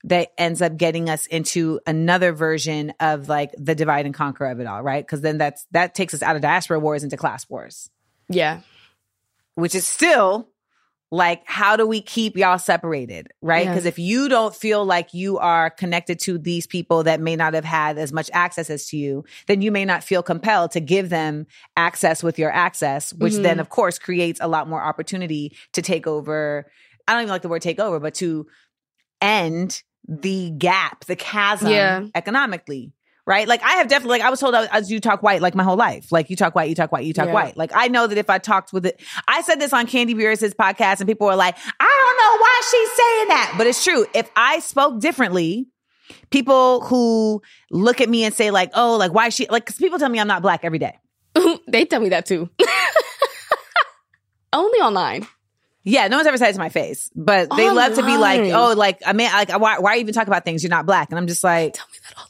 that ends up getting us into another version of like the divide and conquer of it all, right? Because then that's that takes us out of diaspora wars into class wars, Yeah. which is still like how do we keep y'all separated, right? Yeah. Because if you don't feel like you are connected to these people that may not have had as much access as to you, then you may not feel compelled to give them access with your access, which Mhm. then of course creates a lot more opportunity to take over. I don't even like the word take over, but to end the gap, the chasm Yeah. economically. Right? Like I have definitely like I was told as you talk white like my whole life. Like you talk white, you talk white, you talk Yeah. white. Like I know that if I talked with it, I said this on Candy Beers' podcast and people were like, I don't know why she's saying that. But it's true. If I spoke differently, people who look at me and say like, oh, like why she like cause people tell me I'm not black every day. *laughs* they tell me that too. *laughs* Only online. Yeah, no one's ever said it to my face, but they oh, love to be like, "Oh, like I mean, like why, why even talk about things you're not black?" And I'm just like, Tell me that all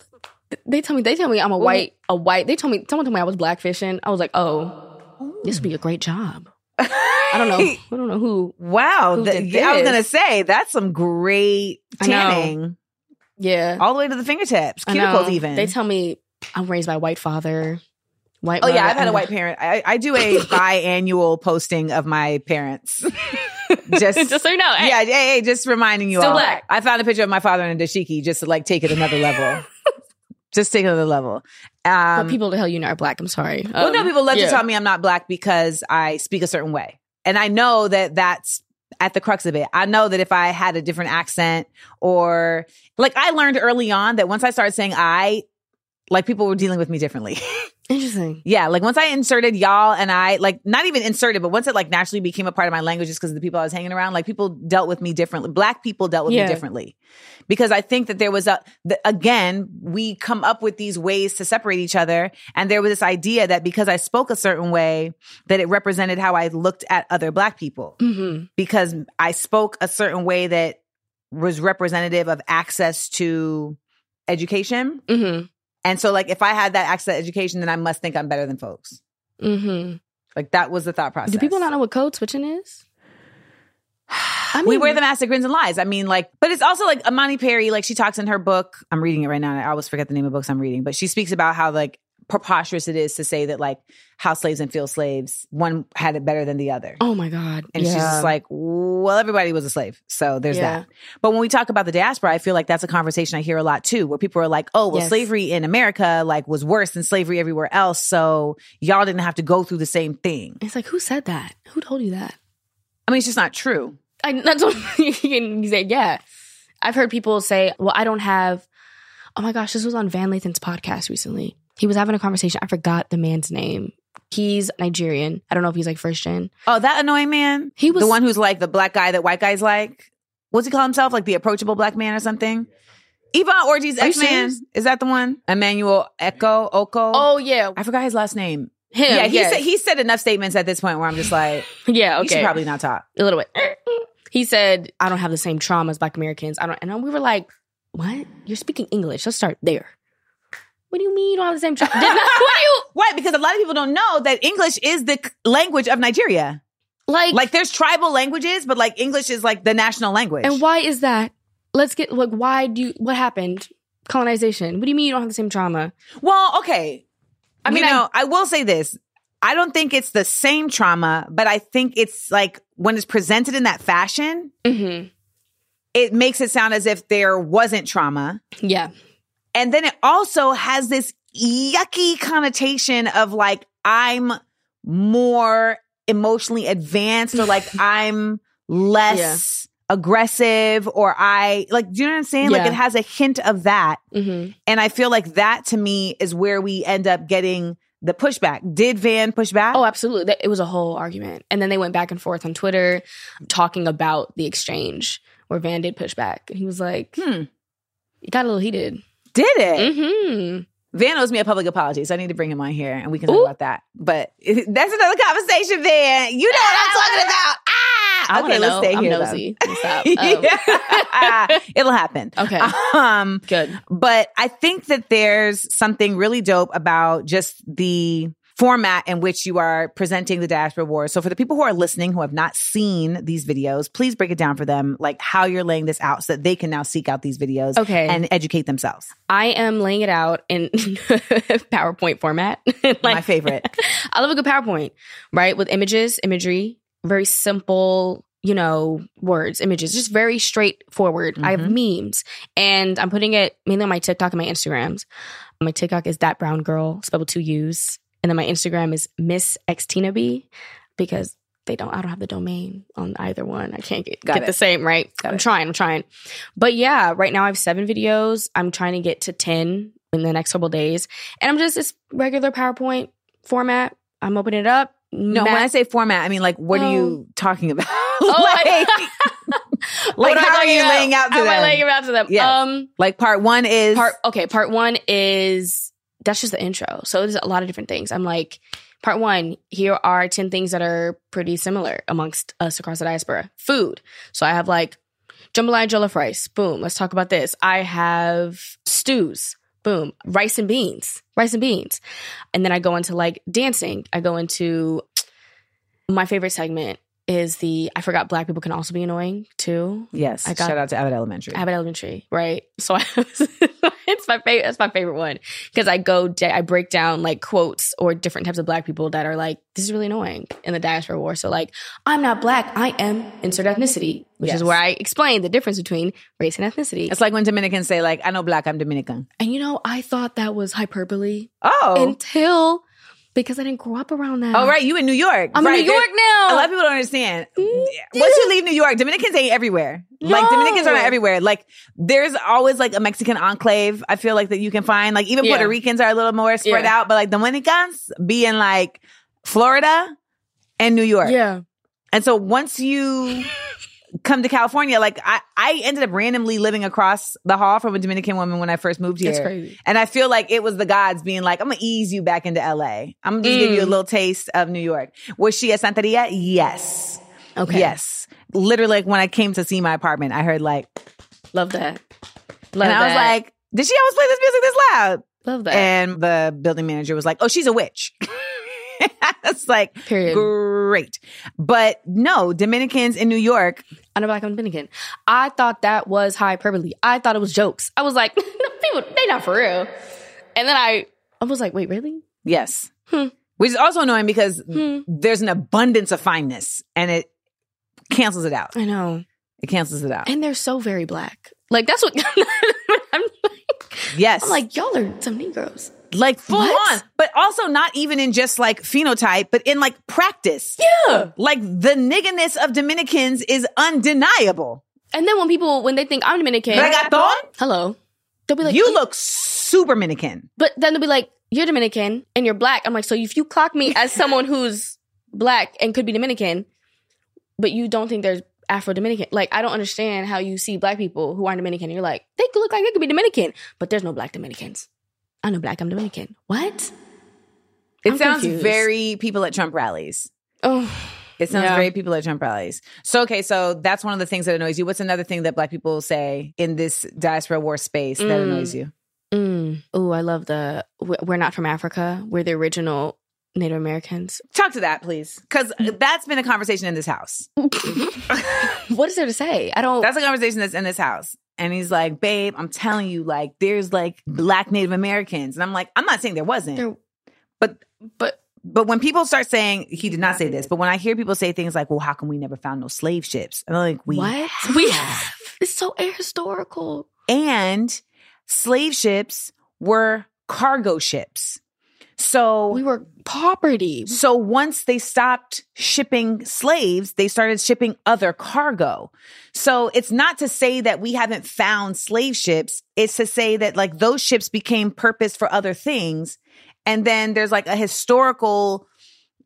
the They tell me they tell me I'm a white a white. They told me someone told me I was blackfishing. I was like, oh, this would be a great job. I don't know. *laughs* I don't know who. "Wow!" Who th- did I was gonna say that's some great tanning, Yeah, all the way to the fingertips, cuticles, even. They tell me I'm raised by a white father. White. oh yeah. I've had a white parent. I, I do a *laughs* biannual posting of my parents. *laughs* just, Just so you know. Hey, yeah, hey, hey, just reminding you Still all. black. I found a picture of my father in a dashiki just to like take it another level. *laughs* just take it another level. Um, But people tell you not black. I'm sorry. Well, no, Um, people love yeah. to tell me I'm not black because I speak a certain way. And I know that that's at the crux of it. I know that if I had a different accent or like I learned early on that once I started saying I, like people were dealing with me differently. *laughs* Interesting. yeah. Like once I inserted y'all and I, like not even inserted, but once it like naturally became a part of my language just because of the people I was hanging around, like people dealt with me differently. Black people dealt with Yeah. me differently because I think that there was a, the, again, we come up with these ways to separate each other. And there was this idea that because I spoke a certain way, that it represented how I looked at other black people hmm because I spoke a certain way that was representative of access to education. hmm And so like if I had that access to education, then I must think I'm better than folks. hmm Like that was the thought process. Do people not know what code switching is? I *sighs* mean, we wear the mask of grins and lies. I mean, like, but it's also like Imani Perry, like she talks in her book. I'm reading it right now. And I always forget the name of books I'm reading, but she speaks about how like preposterous it is to say that like house slaves and field slaves, one had it better than the other. Oh my god. And she's just like, well, everybody was a slave. So there's Yeah. that. But when we talk about the diaspora, I feel like that's a conversation I hear a lot too, where people are like, oh, well, Yes. slavery in America like was worse than slavery everywhere else. So y'all didn't have to go through the same thing. it's like who said that? Who told you that? I mean, it's just not true. I, *laughs* that's what *laughs* you can say. Yeah, I've heard people say, "Well, I don't have." Oh my gosh, this was on Van Lathan's podcast recently. He was having a conversation. I forgot the man's name. He's Nigerian. I don't know if he's like first gen. Oh, that annoying man? He was the one who's like the black guy that white guys like. What's he call himself? Like the approachable black man or something? Yvonne Orgy's X Man. Is that the one? Emmanuel Acho Oko. Oh yeah, I forgot his last name. him. yeah, he yes. said he said enough statements at this point where I'm just like, *laughs* yeah. you should Okay, probably not talk. a little bit. He said, "I don't have the same trauma as Black Americans." I don't, and we were like, "What? You're speaking English? Let's start there." What do you mean you don't have the same not- what do you *laughs* Why? Because a lot of people don't know that English is the language of Nigeria. like? Like there's tribal languages, but like English is like the national language. And why is that? Let's get like why do you what happened? Colonization. What do you mean you don't have the same trauma? Well, okay. I I mean, you know, I, will say this. I don't think it's the same trauma, but I think it's like when it's presented in that fashion, Mm-hmm. it makes it sound as if there wasn't trauma. Yeah. And then it also has this yucky connotation of like, I'm more emotionally advanced or like *laughs* I'm less aggressive or I like, do you know what I'm saying? Like it has a hint of that. Mm-hmm. And I feel like that to me is where we end up getting the pushback. Did Van push back? Oh, absolutely. It was a whole argument. And then they went back and forth on Twitter talking about the exchange where Van did push back. And he was like, Hmm. it got a little heated. Did it? Mm-hmm. Van owes me a public apology, so I need to bring him on here and we can talk Ooh. about that. But *laughs* that's another conversation, Van. You know what I'm talking about. Ah! I okay, let's know. stay I'm here. nosy. Um, *laughs* Yeah. It'll happen. Okay. Um, Good. but I think that there's something really dope about just the format in which you are presenting the diaspora wars. So for the people who are listening who have not seen these videos, please break it down for them, like how you're laying this out so that they can now seek out these videos Okay. and educate themselves. I am laying it out in *laughs* PowerPoint format. *laughs* like, My favorite. *laughs* I love a good PowerPoint, right? With images, imagery, very simple, you know, words, images, just very straightforward. I have mm-hmm. memes and I'm putting it mainly on my TikTok and my Instagrams. My TikTok is that brown girl, spelled with two U's. And then my Instagram is Miss X Tina B because they don't. I don't have the domain on either one. I can't get, Got get it. the same right. Got I'm it. trying. I'm trying. But yeah, right now I have seven videos. I'm trying to get to ten in the next couple days, and I'm just this regular PowerPoint format. I'm opening it up. No, when I say format, I mean like, what are Oh. *laughs* *laughs* *laughs* you talking about? Oh, like, like, What am I how are you about? laying out to How them? am I laying out to them? Yes. Um, like part one is part okay part one is that's just the intro. So there's a lot of different things. I'm like part one here are 10 things that are pretty similar amongst us across the diaspora. Food. So i have like jambalaya jollof rice. Boom let's talk about this. I have stews. Boom rice and beans rice and beans. And then i go into like dancing. I go into my favorite segment is the i forgot black people can also be annoying too. Yes. I got- shout out to Abbott Elementary. Abbott Elementary, right? So I, it's *laughs* my favorite. That's my favorite one because I go, I break down like quotes or different types of black people that are like, "This is really annoying" in the diaspora war. So like, I'm not black. I am insert ethnicity, which Yes. is where I explain the difference between race and ethnicity. it's like when Dominicans say like, I know black, I'm Dominican. and you know, I thought that was hyperbole Oh. until because I didn't grow up around that. oh, right. You in New York. I'm right. in New York now. A lot of people don't understand. Mm, Once you leave New York, Dominicans ain't everywhere. Like Dominicans are not everywhere. Like there's always like a Mexican enclave. I feel like that you can find. Like even Yeah. Puerto Ricans are a little more spread Yeah. out, but like Dominicans be in like Florida and New York. yeah, And so once you *laughs* come to California, like I, I ended up randomly living across the hall from a Dominican woman when I first moved here. That's crazy. And I feel like it was the gods being like, I'm gonna ease you back into LA. I'm gonna just give you a Mm. little taste of New York. Was she a Santeria? Yes. okay, Yes. Literally, like when I came to see my apartment, I heard like, love that. Love and I was like, did she always play this music this loud? love that. And the building manager was like, oh, she's a witch. *laughs* It's like, Period. great. But no, Dominicans in New York, I'm a black Dominican. I thought that was hyperbole. I thought it was jokes. I was like, *laughs* people, they not for real. And then I, I was like, wait, really? yes. Hmm. Which is also annoying because Hmm. there's an abundance of fineness and it cancels it out. I know. It cancels it out. And they're so very black. Like that's what *laughs* I'm like. yes. I'm like, y'all are some Negroes. Like full What? on, but also not even in just like phenotype, but in like practice. Yeah. Like the nigginess of Dominicans is undeniable. And then when people when they think I'm Dominican, Reggaeton? hello, they'll be like, you look super Dominican. But then they'll be like, you're Dominican and you're black. I'm like, so if you clock me as someone who's black and could be Dominican, but you don't think there's Afro Dominican, like I don't understand how you see black people who aren't Dominican. And you're like, they could look like they could be Dominican, but there's no black Dominicans. I know black, I'm Dominican. What? It I'm sounds confused. very people at Trump rallies. Oh, It sounds Yeah. very people at Trump rallies. So okay, so that's one of the things that annoys you. What's another thing that black people say in this diaspora war space that Mm. annoys you? mm. oh, I love the. We're not from Africa. We're the original Native Americans. Talk to that, please. Because that's been a conversation in this house. *laughs* what is there to say? I don't. That's a conversation that's in this house. And he's like, babe, I'm telling you, like, there's like black Native Americans. And I'm like, I'm not saying there wasn't. There- but but but when people start saying he did not say this, but when I hear people say things like, well, how come we never found no slave ships? And I'm like, we what we have? It's so ahistorical. and slave ships were cargo ships. So We were property. So once they stopped shipping slaves, they started shipping other cargo. So it's not to say that we haven't found slave ships. It's to say that like those ships became purpose for other things. And then there's like a historical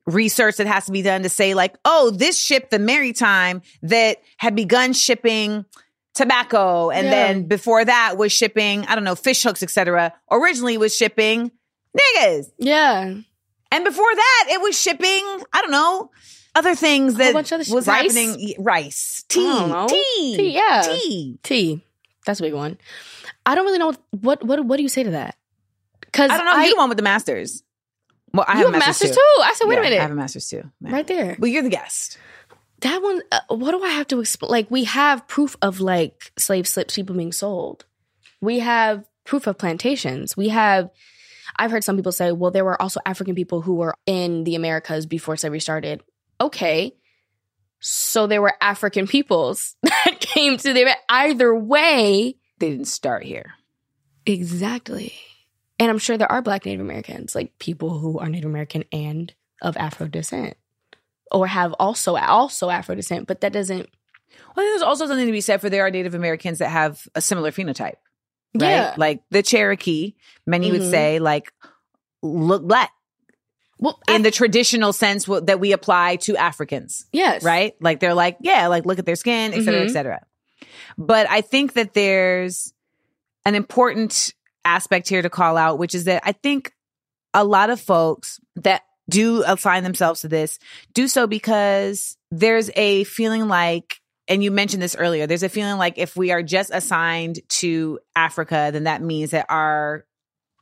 research that has to be done to say like, oh, this ship, the Maritime that had begun shipping tobacco and Yeah. then before that was shipping, I don't know, fish hooks, etc. originally was shipping niggas. Yeah. And before that, it was shipping, I don't know, other things that bunch of other sh- was rice? happening. Rice, tea, tea, Tea, yeah. tea. T. That's a big one. I don't really know what what what do you say to that? Because I don't know. you're the one with the masters. Well, I you have, a masters, masters too. too. I said, wait Yeah, a minute, I have a masters too. Yeah. right there. But you're the guest. That one. Uh, what do I have to explain? Like we have proof of like slave slips, people being sold. We have proof of plantations. We have. I've heard some people say, well, there were also African people who were in the Americas before slavery started. Okay. So there were African peoples *laughs* that came to the either way. They didn't start here. Exactly. And I'm sure there are black Native Americans, like people who are Native American and of Afro descent. or have also also Afro descent, but that doesn't. Well, there's also something to be said for there are Native Americans that have a similar phenotype, right? Yeah. Like the Cherokee, many would Mhm. say, like, look black Well, in Af- the traditional sense w- that we apply to Africans, yes, right? Like they're like, yeah, like look at their skin, et cetera, et Mhm. cetera. But I think that there's an important aspect here to call out, which is that I think a lot of folks that do assign themselves to this do so because there's a feeling like and you mentioned this earlier there's a feeling like if we are just assigned to africa then that means that our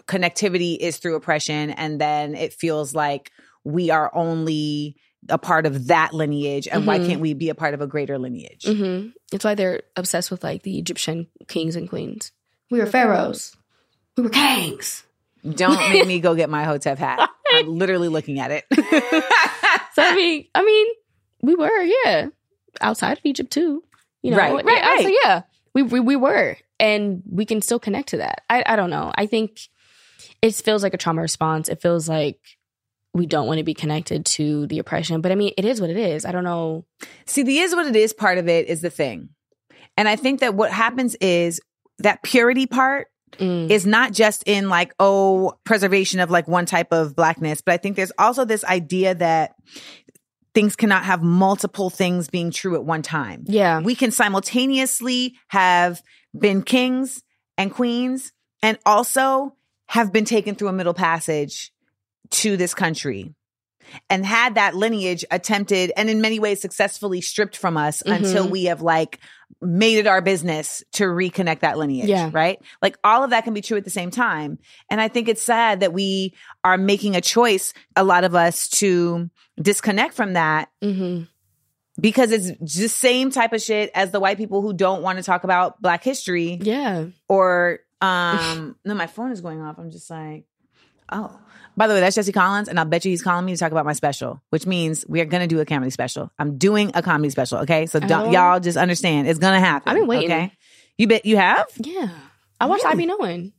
connectivity is through oppression and then it feels like we are only a part of that lineage and why Mhm. can't we be a part of a greater lineage hmm It's why they're obsessed with like the Egyptian kings and queens. We were pharaohs. We were kings. don't *laughs* make me go get my hotep hat i'm *laughs* literally looking at it So I mean, I mean, we were, yeah, outside of Egypt too. You know, Right, right, yeah, right. like, yeah, we, we we were, and we can still connect to that. I I don't know. I think it feels like a trauma response. It feels like we don't want to be connected to the oppression, but I mean, it is what it is. I don't know. See, the is what it is part of it is the thing. And I think that what happens is that purity part Mm. is not just in like, oh, preservation of like one type of blackness, but I think there's also this idea that things cannot have multiple things being true at one time. Yeah, We can simultaneously have been kings and queens and also have been taken through a middle passage to this country and had that lineage attempted and in many ways successfully stripped from us Mhm. until we have like made it our business to reconnect that lineage. Yeah. Right. Like all of that can be true at the same time. And I think it's sad that we are making a choice, a lot of us, to disconnect from that hmm because it's the same type of shit as the white people who don't want to talk about black history yeah. or um *laughs* no my phone is going off i'm just like oh. By the way that's jesse collins and i'll bet you he's calling me to talk about my special which means we are gonna do a comedy special. I'm doing a comedy special okay? So don't Oh. y'all just understand it's gonna happen I've been waiting. okay? You bet you have? Yeah, I watched I Be Knowing.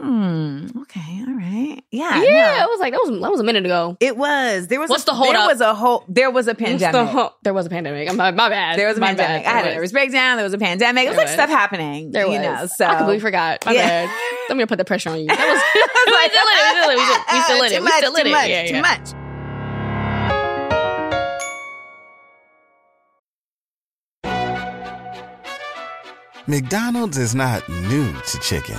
Hmm okay all right Yeah, yeah, I no. was like, that was that was a minute ago. it was there was What's a, the hold there up? was a whole there was a pandemic the hu- there was a pandemic. My, my bad. there was a My pandemic. bad. I had a There nervous was. breakdown. There was a pandemic. It was There like was. stuff happening. There you was. know. So I completely forgot. My Yeah. bad. I'm gonna put the pressure on you. That was *laughs* *laughs* we still in it. We still in it. We still *laughs* in it. We still in too it. much, Yeah, too yeah. much. McDonald's is not new to chicken.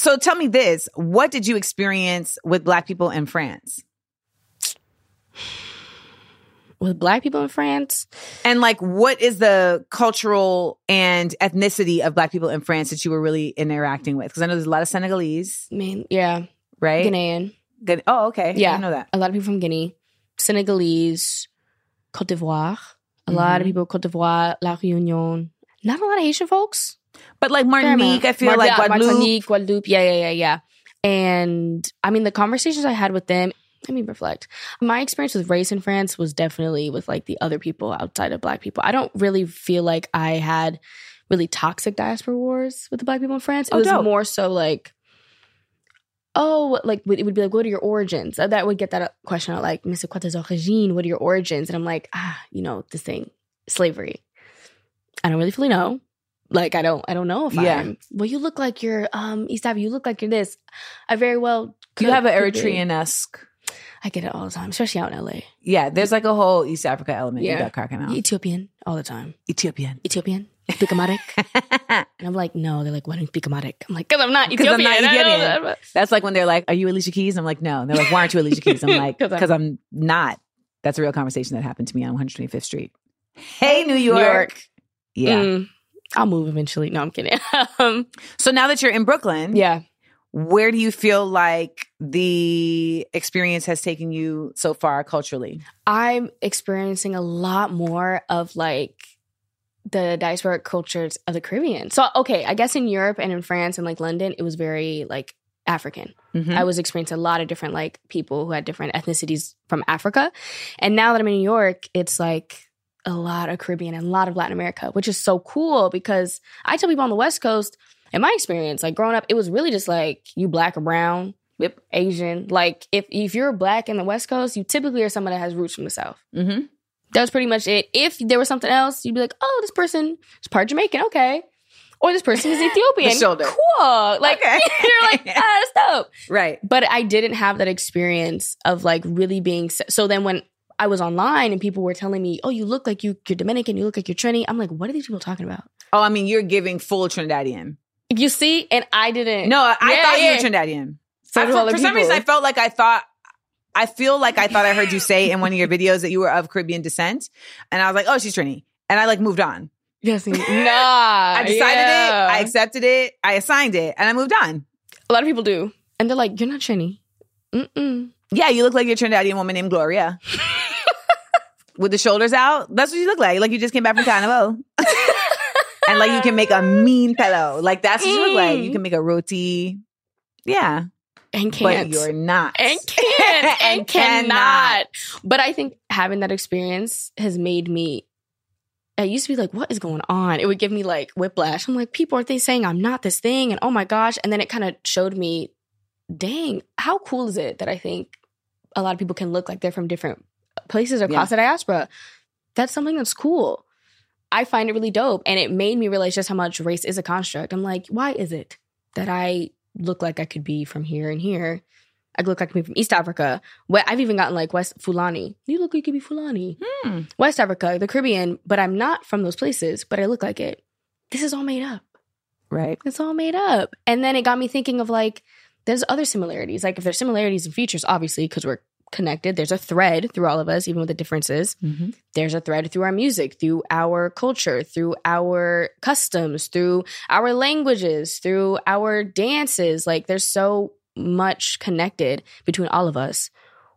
So tell me this: What did you experience with Black people in France? With black people in France, And like, what is the cultural and ethnicity of Black people in France that you were really interacting with? Because I know there's a lot of Senegalese, I mean, yeah, right? Ghanaian. Good. Oh, okay. Yeah. I know that. A lot of people from Guinea, Senegalese, Cote d'Ivoire. A lot of Mhm. people Cote d'Ivoire, La Réunion. Not a lot of Haitian folks. But like Martinique. I feel Mar- like yeah, Guadeloupe. Martinique, Guadeloupe. Yeah, yeah, yeah, yeah. And I mean, the conversations I had with them, let me reflect. My experience with race in France was definitely with like the other people outside of black people. I don't really feel like I had really toxic diaspora wars with the black people in France. It Oh, was dope. more so like, oh, like it would be like, what are your origins? That would get that question out like, Mr. Quoi tes origines? What are your origins? And I'm like, ah, you know, this thing, slavery. I don't really fully know. Like I don't, I don't know if Yeah. I'm. Well, you look like you're um East African. You look like you're this. I very well. You have an. Eritrean esque. I get it all the time, especially out in LA. Yeah, there's like a whole East Africa element yeah. you got cracking out. Ethiopian all the time. Ethiopian. Ethiopian. speak Amharic. *laughs* and I'm like, no. They're like, why don't you speak Amharic? I'm like, because I'm not Ethiopian. I'm not Ethiopian. that. That's like when they're like, "Are you Alicia Keys?" I'm like, "No." And they're like, "Why aren't you Alicia Keys?" I'm *laughs* like, 'Cause I'm- "Because I'm not." That's a real conversation that happened to me on 125th Street. Hey, New York. New York. Yeah. Mm, I'll move eventually. No, I'm kidding. *laughs* um, So now that you're in Brooklyn, yeah. where do you feel like the experience has taken you so far culturally? I'm experiencing a lot more of like the diasporic cultures of the Caribbean. So okay, I guess in Europe and in France and like London, it was very like African. Mhm. I was experiencing a lot of different like people who had different ethnicities from Africa. And now that I'm in New York, it's like a lot of Caribbean and a lot of Latin America, which is so cool because I tell people on the West Coast, in my experience, like growing up, it was really just like you black or brown, Yep. Asian. Like if if you're black in the West Coast, you typically are someone that has roots from the South. Mhm. That was pretty much it. If there was something else, you'd be like, oh, this person is part Jamaican, okay. Or this person is *laughs* Ethiopian. Cool. Like Okay. *laughs* you're like, *laughs* ah, that's dope. Right. But I didn't have that experience of like really being so, so then when I was online and people were telling me, Oh, you look like you, you're Dominican, you look like you're Trini. I'm like, what are these people talking about? Oh, I mean, you're giving full Trinidadian. You see? And I didn't No, I Yeah, thought you were Trinidadian. So I- for, for some reason, I felt like I thought. I feel like I thought I heard you say in one of your videos that you were of Caribbean descent, and I was like, "Oh, she's Trini," and I like moved on. Yes, *laughs* nah. I decided yeah. it, I accepted it, I assigned it, and I moved on. A lot of people do. And they're like, You're not Trini. Mm-mm. Yeah, you look like you're a Trinidadian woman named Gloria. *laughs* With the shoulders out. That's what you look like. Like you just came back from Carnival. *laughs* and like you can make a mean pelau. Like that's what you look like. You can make a roti. Yeah. And can't. you're not. and can't *laughs* and, And cannot. cannot. But I think having that experience has made me. I used to be like, "What is going on?" It would give me like whiplash. I'm like, "People are they saying I'm not this thing?" And oh my gosh! And then it kind of showed me, "Dang, how cool is it that I think a lot of people can look like they're from different places across the diaspora? That's something that's cool. I find it really dope, and it made me realize just how much race is a construct. I'm like, why is it that I look like I could be from here and here? I look like I could from East Africa. I've even gotten like West Fulani. You look like you could be Fulani. Hmm. West Africa, the Caribbean, but I'm not from those places, but I look like it. This is all made up. Right. It's all made up. And then it got me thinking of like, there's other similarities. Like if there's similarities and features, obviously, because we're connected, there's a thread through all of us, even with the differences. Mhm. There's a thread through our music, through our culture, through our customs, through our languages, through our dances. Like there's so much connected between all of us.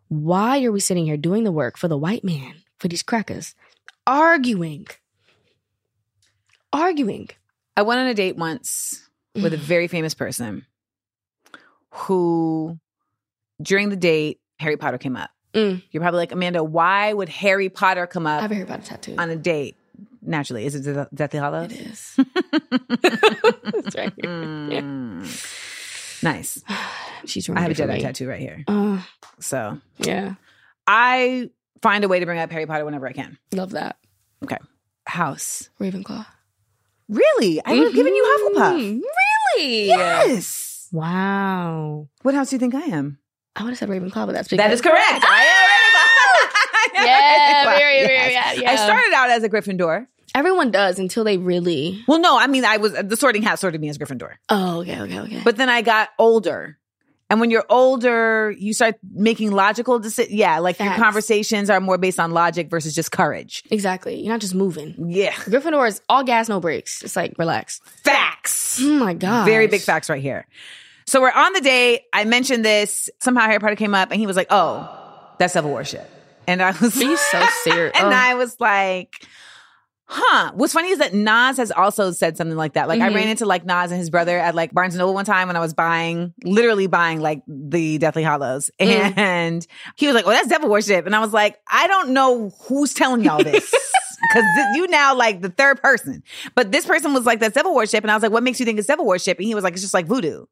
Why are we sitting here doing the work for the white man, for these crackers, arguing? Arguing. I went on a date once with a very famous person who, during the date, Harry Potter came up. Mm. You're probably like, Amanda, why would Harry Potter come up? I have a Harry Potter tattoo. on a date? Naturally, is it Death- Deathly Hallows? It is. *laughs* right here. Yeah. Mm. Nice. *sighs* She's I have a Jedi tattoo right here. Uh, So yeah, I find a way to bring up Harry Potter whenever I can. love that. Okay. House. Ravenclaw. Really? I would have given you Hufflepuff. Really? Yes. Wow. What house do you think I am? I would have said Ravenclaw, but that's That is correct. I am Ravenclaw. Ah! *laughs* Yeah, Ravenclaw. very, very, yeah, yeah. I started out as a Gryffindor. Everyone does until they really. Well, no, I mean, I was the sorting hat sorted me as Gryffindor, Oh, okay, okay, okay. but then I got older. And when you're older, you start making logical decisions. Yeah, like your conversations are more based on logic versus just courage. exactly, you're not just moving. Yeah. Gryffindor is all gas, no brakes. It's like relax. Facts. Oh my god, Very big facts right here. So we're on the date. I mentioned this. Somehow Harry Potter came up and he was like, oh, that's devil worship. And I was He's so *laughs* serious. and Oh. I was like, huh. What's funny is that Nas has also said something like that. Like I Mhm. ran into like Nas and his brother at like Barnes and Noble one time when I was buying, literally buying like the Deathly Hallows. Mm. And he was like, oh, that's devil worship. And I was like, I don't know who's telling y'all this. *laughs* Cause th- you now like the third person, but this person was like, that's devil worship. And I was like, what makes you think it's devil worship? And he was like, it's just like voodoo.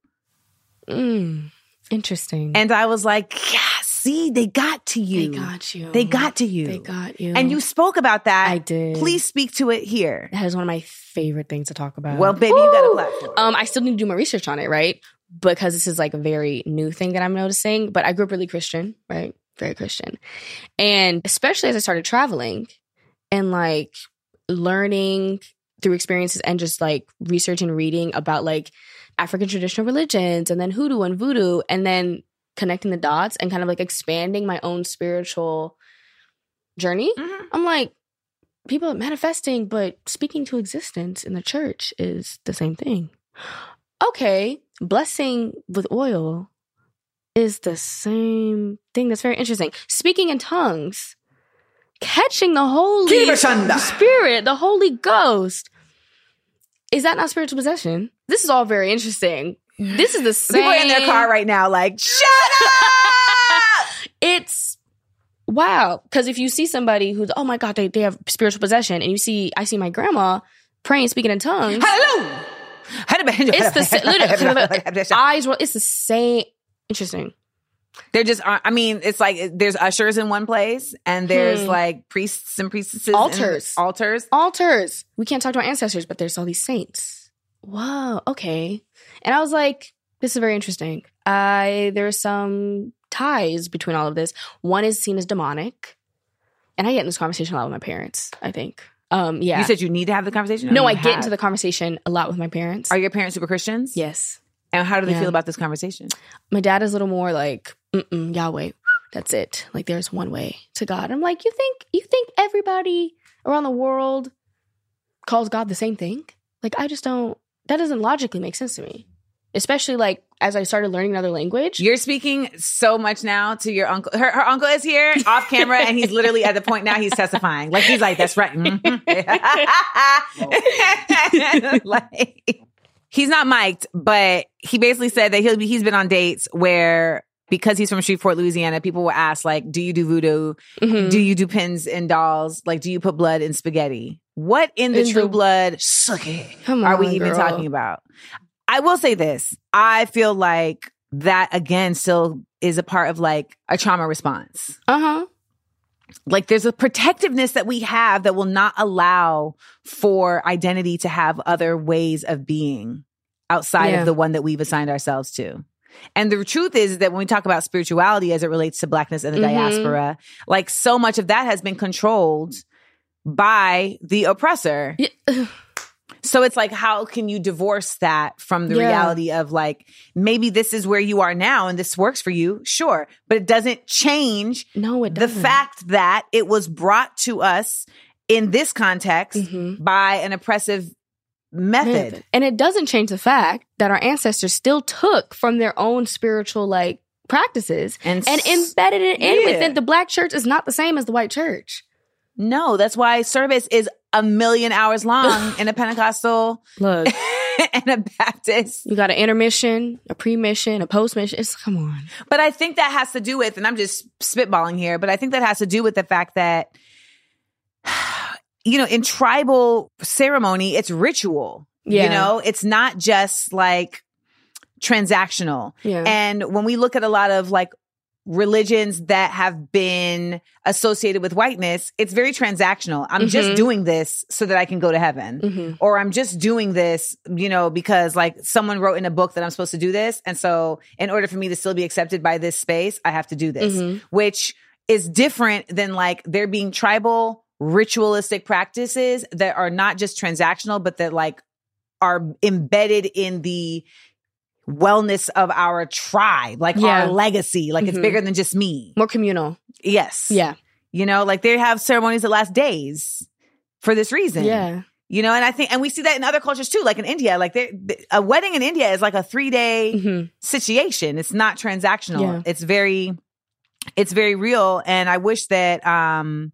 Mm, interesting. And I was like, yeah, see, they got to you they got you. They got to you. They got you. And you spoke about that. I did. Please speak to it here. That is one of my favorite things to talk about. Well, baby, you got a platform. Um, I still need to do my research on it, right? Because this is like a very new thing that I'm noticing. But I grew up really Christian, right? Very Christian. And especially as I started traveling and like learning through experiences and just like research and reading about like African traditional religions and then hoodoo and voodoo and then connecting the dots and kind of like expanding my own spiritual journey. Mhm. I'm like, people are manifesting, but speaking to existence in the church is the same thing. Okay, blessing with oil is the same thing. That's very interesting. Speaking in tongues catching the Holy Spirit, the Holy Ghost. Is that not spiritual possession? This is all very interesting. This is the same. People in their car right now, like, shut up! *laughs* It's wow. Because if you see somebody who's, oh my God, they, they have spiritual possession, and you see, I see my grandma praying, speaking in tongues. Hallelujah! It's the same. *laughs* Eyes. roll- It's the same. Interesting. They're just, uh, I mean, it's like there's ushers in one place and there's Hmm. like priests and priestesses. Altars. altars. Altars. We can't talk to our ancestors, but there's all these saints. Whoa. Okay. And I was like, this is very interesting. I there's some ties between all of this. One is seen as demonic, and I get in this conversation a lot with my parents. I think. Um. Yeah. You said you need to have the conversation? no, I get have? into the conversation a lot with my parents. Are your parents super Christians? yes. And how do they Yeah. feel about this conversation? my dad is a little more like Yahweh. That's it. Like there's one way to God. I'm like, you think you think everybody around the world calls God the same thing? Like I just don't. That doesn't logically make sense to me. Especially like as I started learning another language. You're speaking so much now to your uncle. Her, her uncle is here *laughs* off camera, and he's literally at the point now he's testifying. Like he's like, "That's right." Mhm. *laughs* *laughs* like he's not mic'd, but he basically said that he'll be. He's been on dates where because he's from Shreveport, Louisiana, people will ask like, "Do you do voodoo? Mhm. Do you do pins and dolls? Like, do you put blood in spaghetti? What in the In true the- blood suck it Come are we on, even girl. talking about? I will say this. I feel like that again still is a part of like a trauma response. Uh-huh. Like there's a protectiveness that we have that will not allow for identity to have other ways of being outside Yeah. of the one that we've assigned ourselves to. And the truth is that when we talk about spirituality as it relates to blackness and the Mhm. diaspora, like so much of that has been controlled by the oppressor. Yeah. *sighs* So it's like, how can you divorce that from the Yeah. reality of like, maybe this is where you are now and this works for you? Sure. But it doesn't change No, it the doesn't. fact that it was brought to us in this context Mhm. by an oppressive method. And it doesn't change the fact that our ancestors still took from their own spiritual like practices And, and embedded it in Yeah. within the black church is not the same as the white church. no, that's why service is a million hours long *laughs* in a Pentecostal Look, *laughs* and a Baptist. you got an intermission, a pre-mission, a post-mission. It's come on. But I think that has to do with, and I'm just spitballing here, but I think that has to do with the fact that, you know, in tribal ceremony, it's ritual. Yeah. You know, it's not just like transactional. Yeah. And when we look at a lot of like religions that have been associated with whiteness, it's very transactional. I'm just Mhm. doing this so that I can go to heaven. Mhm. Or I'm just doing this, you know, because like someone wrote in a book that I'm supposed to do this. And so in order for me to still be accepted by this space, I have to do this, Mhm. which is different than like there being tribal ritualistic practices that are not just transactional, but that like are embedded in the wellness of our tribe, like Yeah. our legacy. Like it's Mhm. bigger than just me. More communal. Yes. Yeah. You know, like they have ceremonies that last days for this reason. Yeah. You know, and I think, and we see that in other cultures too, like in India, like they- a wedding in India is like a three day hmm situation. It's not transactional. Yeah. It's very, it's very real. And I wish that, um,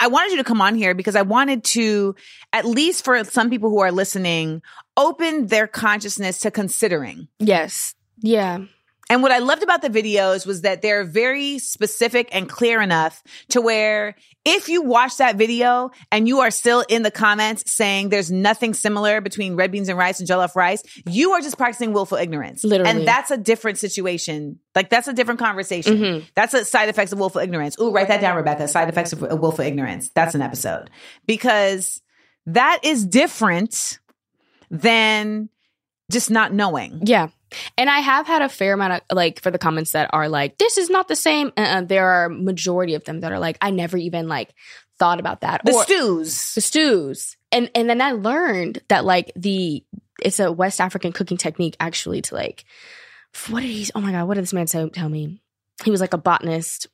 I wanted you to come on here because I wanted to, at least for some people who are listening, open their consciousness to considering. Yes. Yeah. And what I loved about the videos was that they're very specific and clear enough to where if you watch that video and you are still in the comments saying there's nothing similar between red beans and rice and jollof rice, you are just practicing willful ignorance. Literally. And that's a different situation. Like that's a different conversation. Mhm. That's a side effects of willful ignorance. Ooh, write that down, Rebecca. Side effects of willful ignorance. That's an episode. Because that is different than just not knowing. Yeah. And I have had a fair amount of like for the comments that are like, this is not the same. Uh, there are majority of them that are like, I never even like thought about that. The Or- stews. the stews. And and then I learned that like the it's a West African cooking technique actually to like what did he oh my god, what did this man say, tell me? He was like a botanist.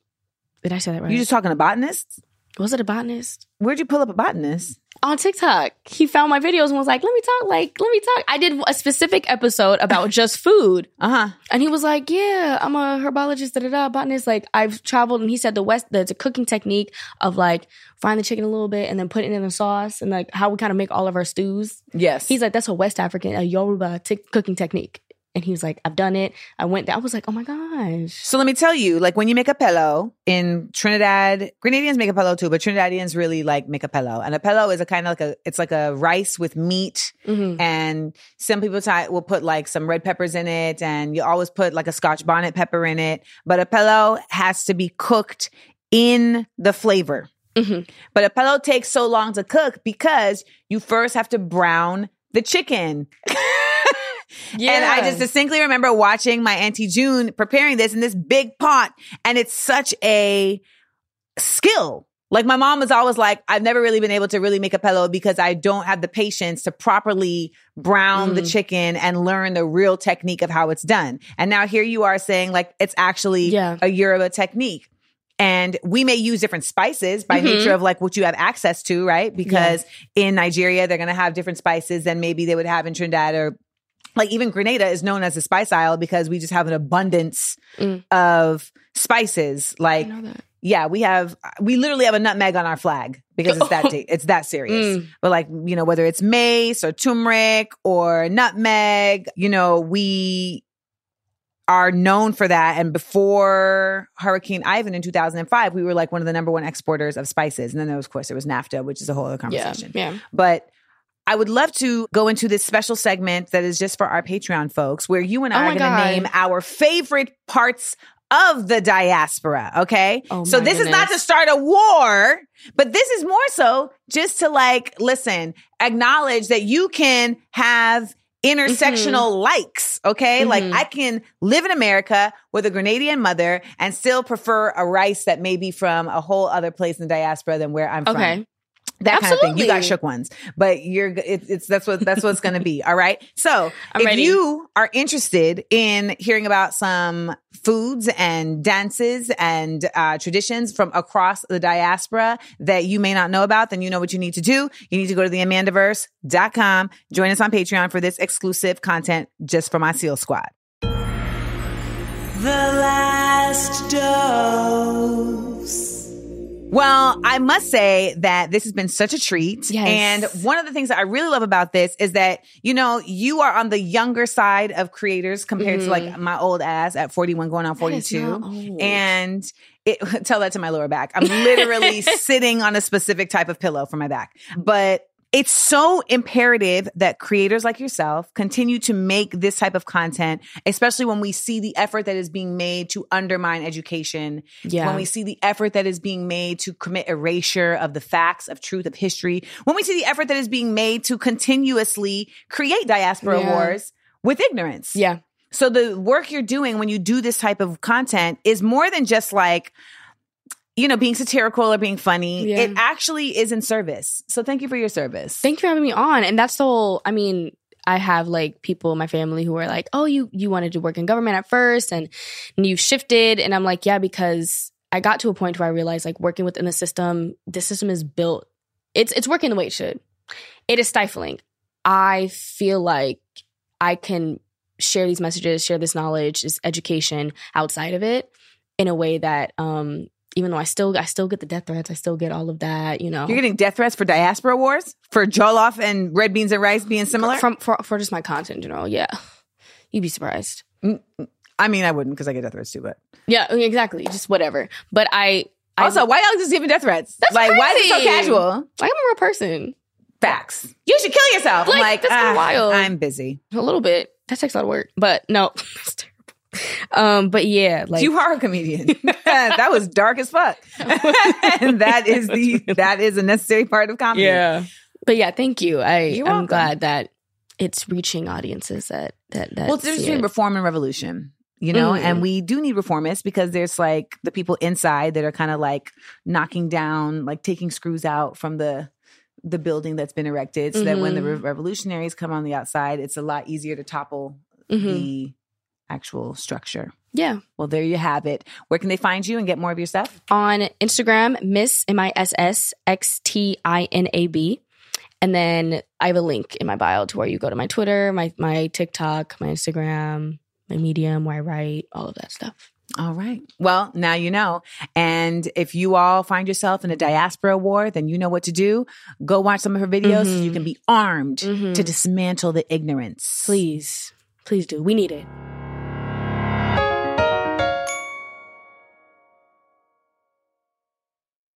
Did I say that right? You just talking to botanists? Was it a botanist? Where'd you pull up a botanist? on TikTok. He found my videos and was like, "Let me talk. Like, let me talk." I did a specific episode about just *laughs* food, Uh huh. and he was like, "Yeah, I'm a herbologist, da da da, botanist. Like, I've traveled." And he said the West, the, a cooking technique of like frying the chicken a little bit and then putting it in the sauce, and like how we kind of make all of our stews. Yes. He's like, "That's a West African, a Yoruba t- cooking technique." And he was like, "I've done it. I went there. I was like, oh my gosh." So let me tell you, like when you make a pelau in Trinidad, Grenadians make a pelau too, but Trinidadians really like make a pelau. And a pelau is a kind of like a, it's like a rice with meat. Mhm. And some people tie, will put like some red peppers in it. And you always put like a scotch bonnet pepper in it. But a pelau has to be cooked in the flavor. Mhm. But a pelau takes so long to cook because you first have to brown the chicken. *laughs* And I just distinctly remember watching my Auntie June preparing this in this big pot. And it's such a skill. Like my mom was always like, I've never really been able to really make a pelau because I don't have the patience to properly brown the Mm. chicken and learn the real technique of how it's done. And now here you are saying like it's actually Yeah. a Yoruba technique. And we may use different spices by Mhm. nature of like what you have access to, right? Because in Nigeria, they're going to have different spices than maybe they would have in Trinidad or like even Grenada is known as a spice isle because we just have an abundance Mm. of spices. Like, yeah, we have, we literally have a nutmeg on our flag because it's that, *laughs* it's that serious. Mm. But like, you know, whether it's mace or turmeric or nutmeg, you know, we are known for that. And before Hurricane Ivan in 2005, we were like one of the number one exporters of spices. And then there was, of course, there was NAFTA, which is a whole other Yeah, conversation. yeah. But I would love to go into this special segment that is just for our Patreon folks, where you and Oh I are going to name our favorite parts of the diaspora. Okay. Oh so this is not to start a war, but this is more so just to like, listen, acknowledge that you can have intersectional likes. Okay. Like Mhm. I can live in America with a Grenadian mother and still prefer a rice that may be from a whole other place in the diaspora than where I'm from Okay. that kind of thing. You got shook ones, but you're it, it's that's what that's what's going to be. *laughs* All right. So I'm if ready. you are interested in hearing about some foods and dances and uh, traditions from across the diaspora that you may not know about, then you know what you need to do. You need to go to the amandaverse.com. Join us on Patreon for this exclusive content just for my Seales Squad. The last dose. Well, I must say that this has been such a treat. Yes. And one of the things that I really love about this is that, you know, you are on the younger side of creators compared to like my old ass at 41 going on Mm-hmm. That is 42. And it, *laughs* tell that to my lower back. I'm literally *laughs* sitting on a specific type of pillow for my back. But it's so imperative that creators like yourself continue to make this type of content, especially when we see the effort that is being made to undermine education Yeah. when we see the effort that is being made to commit erasure of the facts of truth of history, when we see the effort that is being made to continuously create diaspora Yeah. wars with ignorance. yeah. So the work you're doing when you do this type of content is more than just like, you know, being satirical or being funny. Yeah. It actually is in service. So thank you for your service. Thank you for having me on. And that's the whole, I mean, I have like people in my family who are like, oh, you you wanted to work in government at first and, and you shifted. And I'm like, yeah, because I got to a point where I realized like working within the system, the system is built, it's it's working the way it should. It is stifling. I feel like I can share these messages, share this knowledge, this education outside of it in a way that um even though I still I still get the death threats, I still get all of that, you know. You're getting death threats for diaspora wars? For jollof and red beans and rice being similar? from for, for just my content in general. Yeah, you'd be surprised. I mean, I wouldn't because I get death threats too, but Yeah, exactly. Just whatever. But I, I also, why y'all just giving death threats? That's like, why is it so casual? like I'm a real person. Facts. You should kill yourself. I'm Like, like, that's ah, wild. I'm busy. A little bit. That takes a lot of work. But no. *laughs* Um, but yeah, like you are a comedian. that was dark as fuck. *laughs* and that is the that is a necessary part of comedy. yeah. But yeah, thank you. I You're I'm welcome. glad that it's reaching audiences that that that. Well, it's the difference see between it. reform and revolution. You know, Mhm. and we do need reformists because there's like the people inside that are kind of like knocking down, like taking screws out from the the building that's been erected, so that when the Mhm. re- revolutionaries come on the outside, it's a lot easier to topple Mhm. the actual structure. Yeah. Well, there you have it. Where can they find you and get more of your stuff? On Instagram, Miss M I S S X T I N A B. And then I have a link in my bio to where you go to my Twitter, my my TikTok, my Instagram, my Medium, where I write, all of that stuff. All right. Well, now you know. And if you all find yourself in a diaspora war, then you know what to do. Go watch some of her videos so you can be armed Mhm. to dismantle the ignorance. Please, please do. We need it.